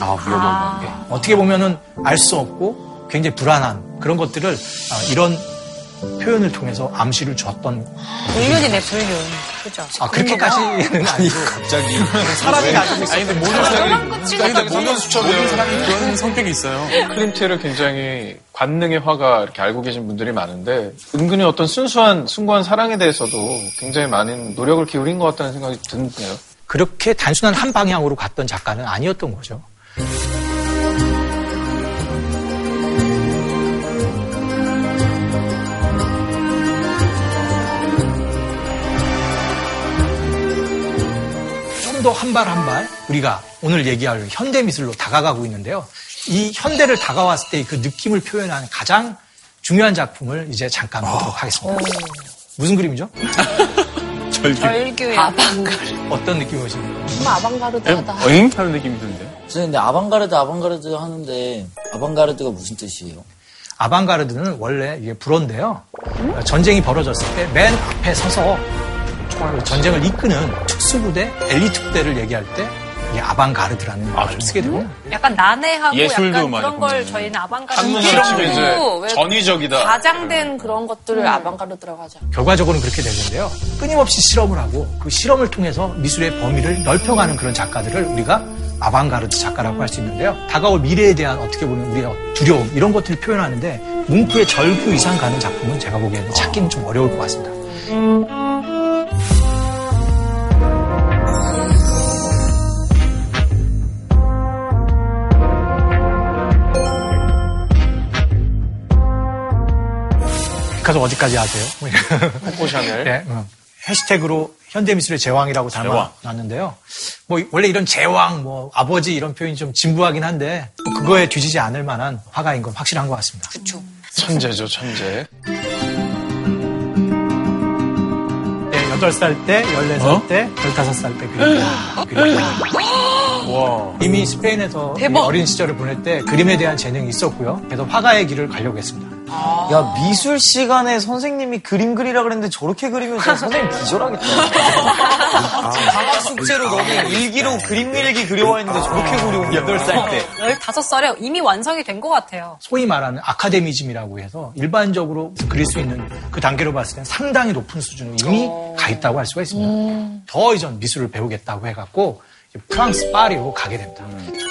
아, 위험한 관계. 어떻게 보면은 알 수 없고 굉장히 불안한 그런 것들을 아, 이런 표현을 통해서 암시를 줬던 불륜이네, 불륜. 그죠? 아 그렇게까지는 아니고 갑자기. 사람이 가지고 있어요. 아니, 근데 모든 사람이, 아니, 근데 모든. 모든 사람이 그런 성격이 있어요. 클림트를 굉장히 관능의 화가 이렇게 알고 계신 분들이 많은데 은근히 어떤 순수한 숭고한 사랑에 대해서도 굉장히 많은 노력을 기울인 것 같다는 생각이 드네요. 그렇게 단순한 한 방향으로 갔던 작가는 아니었던 거죠. 좀더한 발 한 발 우리가 오늘 얘기할 현대 미술로 다가가고 있는데요. 이 현대를 다가왔을 때 그 느낌을 표현하는 가장 중요한 작품을 이제 잠깐 보도록 하겠습니다. 무슨 그림이죠? 절규의 어떤 느낌이 오십니까? 좀 아방가르드하다. 어잉? 하는 느낌이 드는데. 저는 근데 아방가르드 아방가르드 하는데 아방가르드가 무슨 뜻이에요? 아방가르드는 원래 이게 불어인데요. 전쟁이 벌어졌을 때 맨 앞에 서서 그 전쟁을 이끄는 특수부대, 엘리트 부대를 얘기할 때 이게 아방가르드라는 말을 쓰게 되고 약간 난해하고 예술도 약간 그런 걸 저희는 아방가르드 한문으로 치면 그리고 이제 왜 전위적이다. 과장된 그런 것들을 아방가르드라고 하죠. 결과적으로는 그렇게 되는데요. 끊임없이 실험을 하고 그 실험을 통해서 미술의 범위를 넓혀가는 그런 작가들을 우리가 아방가르드 작가라고 할수 있는데요. 다가올 미래에 대한 어떻게 보면 우리의 두려움 이런 것들을 표현하는데 뭉크의 절규 이상 가는 작품은 제가 보기에는 찾기는 좀 어려울 것 같습니다. 피 카소 어디까지 아세요? 코코 샤넬. 네, 어. 해시태그로 현대미술의 제왕이라고 담아놨는데요. 뭐 원래 이런 제왕, 뭐 아버지 이런 표현이 좀 진부하긴 한데 뭐 그거에 뒤지지 않을 만한 화가인 건 확실한 것 같습니다. 천재죠, 천재. 네, 8살 때, 14살 어? 때, 15살 때 그림 그리고 와. 이미 스페인에서 이 어린 시절을 보낼 때 그림에 대한 재능이 있었고요. 그래서 화가의 길을 가려고 했습니다. 야 미술 시간에 선생님이 그림 그리라 그랬는데 저렇게 그리면 저 선생님 기절하겠다. 방학 숙제로 너네 일기로 그림 일기 그려와 했는데 저렇게 그려오는 8살 때. 15살에 이미 완성이 된 것 같아요. 소위 말하는 아카데미즘이라고 해서 일반적으로 그릴 수 있는 그 단계로 봤을 땐 상당히 높은 수준으로 이미 가 있다고 할 수가 있습니다. 더 이전 미술을 배우겠다고 해갖고 프랑스 파리로 가게 됩니다.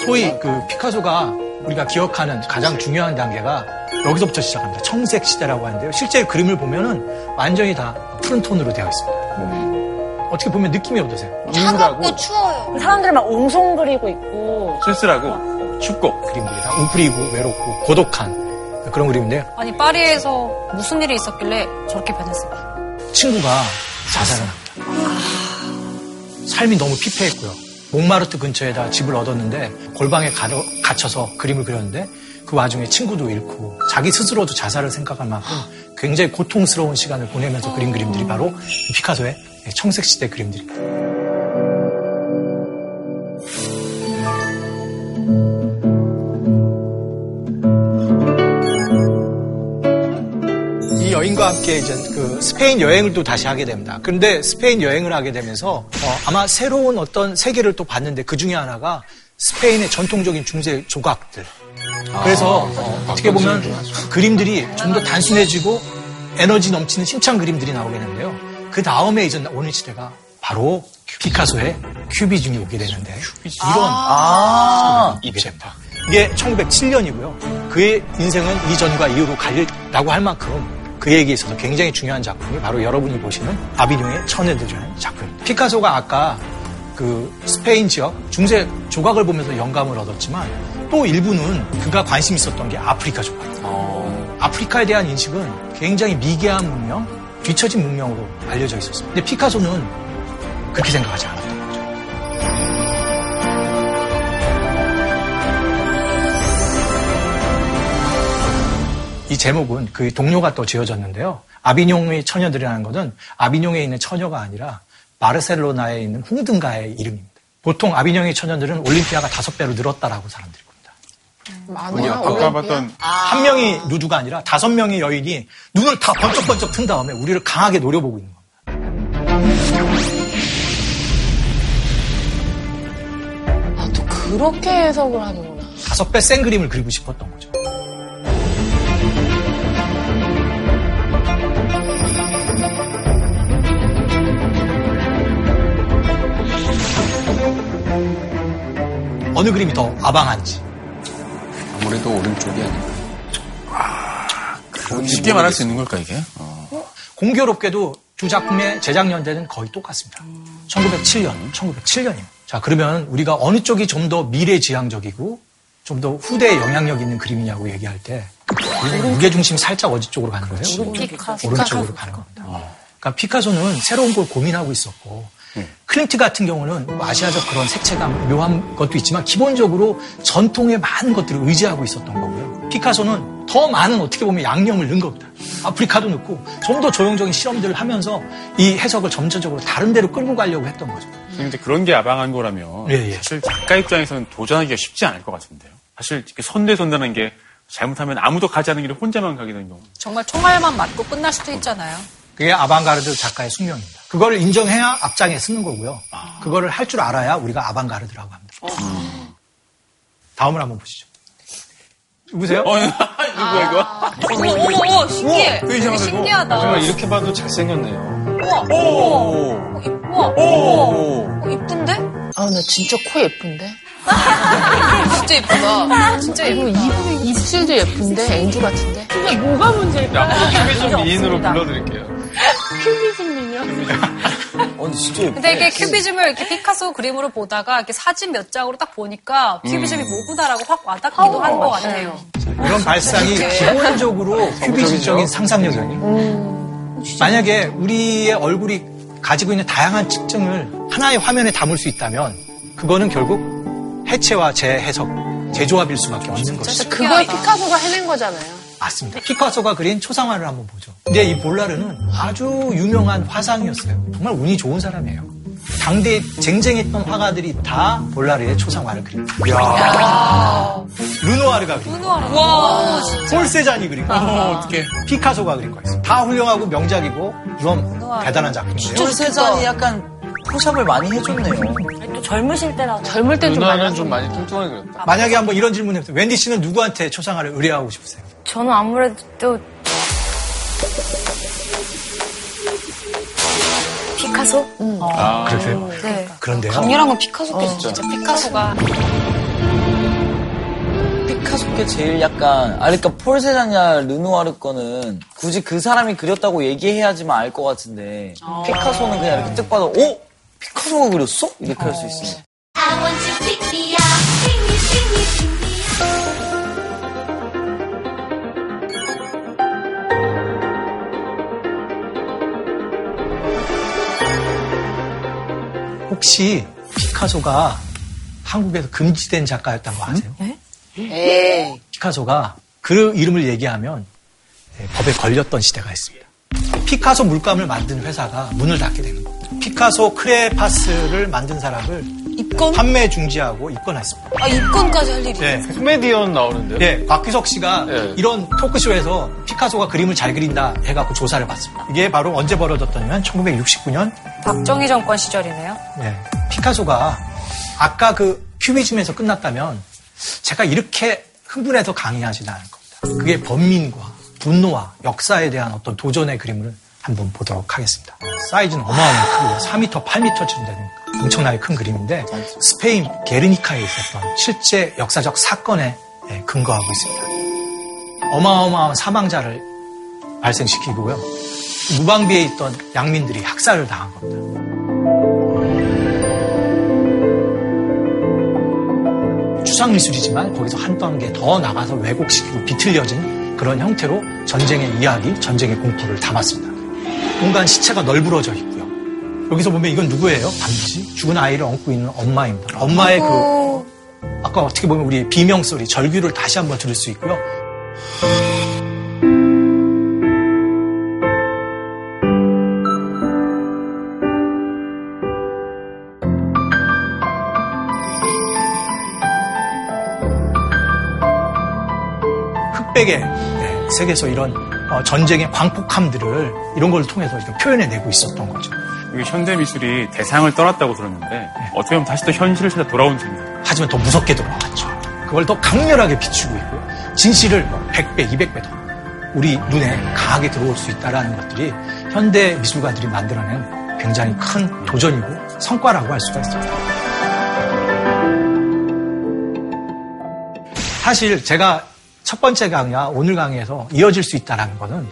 소위 그 피카소가 우리가 기억하는 가장 중요한 단계가 여기서부터 시작합니다. 청색 시대라고 하는데요. 실제 그림을 보면은 완전히 다 푸른 톤으로 되어 있습니다. 어떻게 보면 느낌이 어떠세요? 차갑고 추워요. 사람들 막 옹송 그리고 있고 쓸쓸하고 춥고. 그림들이 다 웅크리고 외롭고 고독한 그런 그림인데요. 아니 파리에서 무슨 일이 있었길래 저렇게 변했을까? 친구가 자살을 합니다. 삶이 너무 피폐했고요. 몽마르트 근처에다 집을 얻었는데 골방에 가려- 갇혀서 그림을 그렸는데 그 와중에 친구도 잃고 자기 스스로도 자살을 생각할 만큼 굉장히 고통스러운 시간을 보내면서 그린 그림들이 바로 이 피카소의 청색시대 그림들입니다. 함께 이제 그 스페인 여행을 또 다시 하게 됩니다. 그런데 스페인 여행을 하게 되면서 어, 아마 새로운 어떤 세계를 또 봤는데 그 중에 하나가 스페인의 전통적인 중세 조각들. 그래서 어, 어떻게 보면 그림들이 좀 더 단순해지고 에너지 넘치는 힘찬 그림들이 나오게 되는데요. 그 다음에 이제 오는 시대가 바로 피카소의 큐비즘이 오게 되는데 이런 아. 입체입니다. 이게 1907년이고요. 그의 인생은 이전과 이후로 갈리라고 할 만큼 그에게 있어서 굉장히 중요한 작품이 바로 여러분이 보시는 아비뇽의 천혜들이라는 작품입니다. 피카소가 아까 그 스페인 지역 중세 조각을 보면서 영감을 얻었지만 또 일부는 그가 관심 있었던 게 아프리카 조각. 아프리카에 대한 인식은 굉장히 미개한 문명, 뒤처진 문명으로 알려져 있었어요. 근데 피카소는 그렇게 생각하지 않았던 거 이 제목은 그 동료가 또 지어졌는데요. 아비뇽의 처녀들이라는 것은 아비뇽에 있는 처녀가 아니라 바르셀로나에 있는 홍등가의 이름입니다. 보통 아비뇽의 처녀들은 올림피아가 다섯 배로 늘었다라고 사람들이 봅니다. 아까 봤던 한 명이 누드가 아니라 다섯 명의 여인이 눈을 다 번쩍번쩍 튼 다음에 우리를 강하게 노려보고 있는 겁니다. 아, 또 그렇게 해석을 하는구나. 다섯 배 센 그림을 그리고 싶었던 거죠. 어느 그림이 더 아방한지. 아무래도 오른쪽이 아닐까. 쉽게 말할 수 있는 걸까 이게? 공교롭게도 두 작품의 제작 연대는 거의 똑같습니다. 1907년, 1907년입니다. 자, 그러면 우리가 어느 쪽이 좀 더 미래지향적이고 좀 더 후대에 영향력 있는 그림이냐고 얘기할 때 우리는 무게 중심이 살짝 어디 쪽으로 가는 거예요? 피카소. 오른쪽으로 가는 겁니다. 그러니까 피카소는 새로운 걸 고민하고 있었고 클림트 같은 경우는 뭐 아시아적 그런 색채감 묘한 것도 있지만 기본적으로 전통의 많은 것들을 의지하고 있었던 거고요. 피카소는 더 많은 어떻게 보면 양념을 넣은 겁니다. 아프리카도 넣고 좀 더 조형적인 실험들을 하면서 이 해석을 점차적으로 다른 데로 끌고 가려고 했던 거죠. 근데 그런 게 아방한 거라면 예, 예. 사실 작가 입장에서는 도전하기가 쉽지 않을 것 같은데요. 사실 이렇게 선대선다는 게 잘못하면 아무도 가지 않은 길을 혼자만 가게 되는 경우. 정말 총알만 맞고 끝날 수도 있잖아요. 그게 아방가르드 작가의 숙명입니다. 그거를 인정해야 앞장에 쓰는 거고요. 그거를 할 줄 알아야 우리가 아방가르드라고 합니다. 다음을 한번 보시죠. 누구세요? 어, 누구야 이거? 어머, 어머, 어머, 신기해. 그 되게 이상하다, 이거. 신기하다. 정말 이렇게 봐도 잘생겼네요. 우와, 우와, 우와, 우와, 어, 이쁜데? 아, 나 진짜 코 예쁜데? 진짜 예쁘다. 진짜 이거. 입, 입술도 예쁜데? 앵주 같은데? 근데 뭐가 문제일까? 앞으로 큐비즘 미인으로 불러드릴게요. 큐비즘 미녀? 어, 근데 진짜 예쁘 근데 이게 큐비즘을 이렇게 피카소 그림으로 보다가 이렇게 사진 몇 장으로 딱 보니까 큐비즘이 뭐구나라고 확 와닿기도 하는 것 같아요. 이런 발상이 기본적으로 큐비즘적인 상상력이에요. 만약에 우리의 얼굴이 가지고 있는 다양한 특징을 하나의 화면에 담을 수 있다면 그거는 결국 해체와 재해석, 재조합일 수밖에 없는 것이죠. 그걸 피카소가 해낸 거잖아요. 맞습니다. 피카소가 그린 초상화를 한번 보죠. 근데 이 볼라르는 아주 유명한 화상이었어요. 정말 운이 좋은 사람이에요. 당대에 쟁쟁했던 화가들이 다 볼라르의 초상화를 그립니다. 르노아르가 그린 거. 와, 진짜. 폴세잔이 그린 거. 어떻게? 피카소가 그린 거였어요. 다 훌륭하고 명작이고 이건 대단한 작품이에요. 폴세잔이 약간 포샵을 많이 해줬네요. 또 젊으실 때라서. 젊을 땐 좀 누나는 많이 좀 많이 뚱뚱하게 그렸다. 만약에 한번 이런 질문 해보세요. 웬디 씨는 누구한테 초상화를 의뢰하고 싶으세요? 저는 아무래도 피카소? 아, 그러세요? 네. 그런데요. 강렬한 건 피카소겠죠. 진짜. 진짜 피카소가. 피카소께 제일 약간, 아, 그러니까 폴세잔이나 르누아르 거는 굳이 그 사람이 그렸다고 얘기해야지만 알 것 같은데, 피카소는 그냥 이렇게 딱 봐도, 어? 피카소가 그렸어? 이렇게 할수 있어요. 혹시 피카소가 한국에서 금지된 작가였다는 거 아세요? 에이. 피카소가 그 이름을 얘기하면 예, 법에 걸렸던 시대가 있습니다. 피카소 물감을 만든 회사가 문을 닫게 되는 겁니다. 피카소 크레파스를 만든 사람을 입건? 판매 중지하고 입건했습니다. 아, 입건까지 할 일이. 네. 코미디언 나오는데요. 네, 곽규석 씨가 네. 이런 토크쇼에서 피카소가 그림을 잘 그린다 해갖고 조사를 받습니다. 이게 바로 언제 벌어졌더냐면 1969년 박정희 정권 시절이네요. 네. 피카소가 아까 그 큐비즘에서 끝났다면 제가 이렇게 흥분해서 강의하지는 않을 겁니다. 그게 번민과 분노와 역사에 대한 어떤 도전의 그림을 한번 보도록 하겠습니다. 사이즈는 어마어마하게 크고 4m, 8m쯤 되는 엄청나게 큰 그림인데 스페인 게르니카에 있었던 실제 역사적 사건에 예, 근거하고 있습니다. 어마어마한 사망자를 발생시키고요. 무방비에 있던 양민들이 학살을 당한 겁니다. 추상 미술이지만 거기서 한 단계 더 나가서 왜곡시키고 비틀려진 그런 형태로 전쟁의 이야기, 전쟁의 공포를 담았습니다. 공간 시체가 널브러져 있고요. 여기서 보면 이건 누구예요? 반드시 죽은 아이를 안고 있는 엄마입니다. 엄마의 그 아까 어떻게 보면 우리 비명 소리, 절규를 다시 한번 들을 수 있고요. 흑백의 네, 세계에서 이런 어, 전쟁의 광폭함들을 이런 걸 통해서 표현해내고 있었던 거죠. 현대 미술이 대상을 떠났다고 들었는데 어떻게 보면 다시 또 현실을 찾아 돌아온 셈이에요. 하지만 더 무섭게 돌아왔죠. 그걸 더 강렬하게 비추고 있고 진실을 뭐 100배, 200배 더 우리 눈에 강하게 들어올 수 있다는 것들이 현대 미술가들이 만들어낸 굉장히 큰 도전이고 성과라고 할 수가 있습니다. 사실 제가 첫 번째 강의와 오늘 강의에서 이어질 수 있다는 것은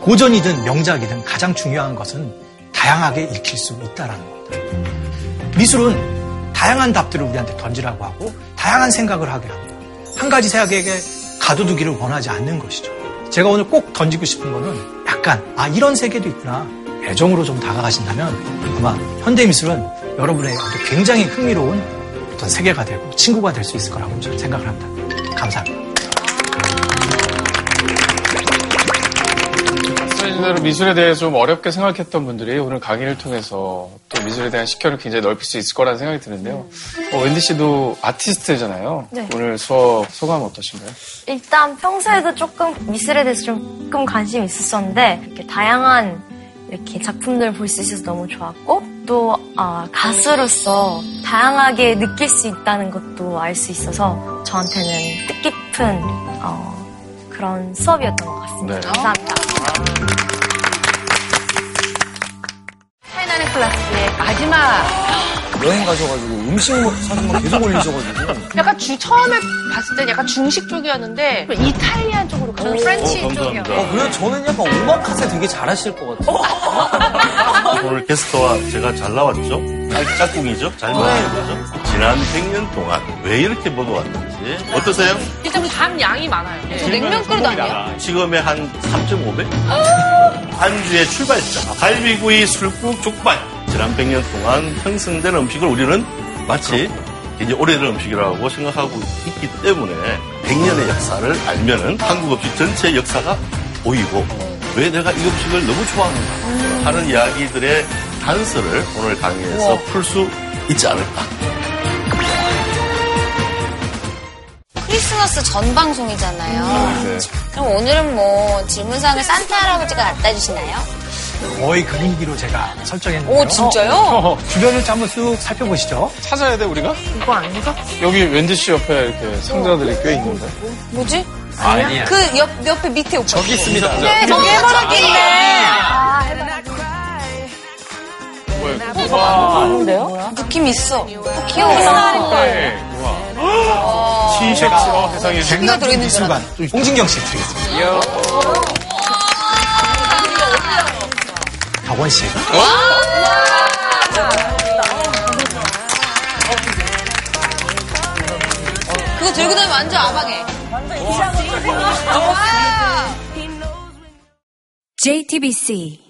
고전이든 명작이든 가장 중요한 것은 다양하게 읽힐 수 있다는 겁니다. 미술은 다양한 답들을 우리한테 던지라고 하고 다양한 생각을 하게 합니다. 한 가지 생각에게 가둬두기를 원하지 않는 것이죠. 제가 오늘 꼭 던지고 싶은 거는 약간 아 이런 세계도 있구나 애정으로 좀 다가가신다면 아마 현대 미술은 여러분의 아주 굉장히 흥미로운 어떤 세계가 되고 친구가 될 수 있을 거라고 저는 생각을 합니다. 감사합니다. 대로 미술에 대해 좀 어렵게 생각했던 분들이 오늘 강의를 통해서 또 미술에 대한 식견을 굉장히 넓힐 수 있을 거라는 생각이 드는데요. 어, 웬디 씨도 아티스트잖아요. 네. 오늘 수업 소감 어떠신가요? 일단 평소에도 조금 미술에 대해서 조금 관심이 있었었는데 이렇게 다양한 이렇게 작품들을 볼수 있어서 너무 좋았고 또 아, 가수로서 다양하게 느낄 수 있다는 것도 알 수 있어서 저한테는 뜻깊은 어, 그런 수업이었던 것 같습니다. 네. 감사합니다. 클래스의 마지막 여행 가셔가지고 음식 먹- 사진만 계속 올리셔가지고. 약간 주 처음에 봤을 때 약간 중식 쪽이었는데 Italian 쪽으로 가요. French 쪽이요. 어, 그래서 저는 약간 오마카세 되게 잘하실 것 같아요. 오늘 게스트와 제가 잘 나왔죠? 짝꿍이죠? 잘 거죠? 지난 100년 동안 왜 이렇게 먹어왔는 지 어떠세요? 일단 우리 밥 양이 많아요. 냉면 그릇 아니에요? 지금의 한 3.5배? 안주의 출발점. 갈비구이, 술국, 족발. 지난 100년 동안 형성된 음식을 우리는 마치 이제 오래된 음식이라고 생각하고 있기 때문에 100년의 역사를 알면은 한국 음식 전체의 역사가 보이고 왜 내가 이 음식을 너무 좋아하는가 하는 이야기들의 단서를 오늘 강의에서 풀 수 있지 않을까. 크리스마스 전 방송이잖아요. 네. 그럼 오늘은 뭐 질문사항을 산타 할아버지가 갖다 주시나요? 거의 그 분위기로 제가 설정했는데요. 오, 진짜요? 어, 주변을 좀 한번 쑥 살펴보시죠. 찾아야 돼 우리가? 이거 아닌가? 여기 웬디 씨 옆에 이렇게 상자들이 꽤 있는데. 뭐지? 아니야. 그 옆, 옆에 밑에 오빠. 저기 있습니다. 네, 저기 해바라기네. 아, 와. 아닌데요? 느낌 있어. 어, 귀여워. 네. 우와. 티셔츠, 어, 세상에. 백남 미술관 홍진경 씨 드리겠습니다. 덕원 씨. 그거 들고 다니면 완전 아방해. JTBC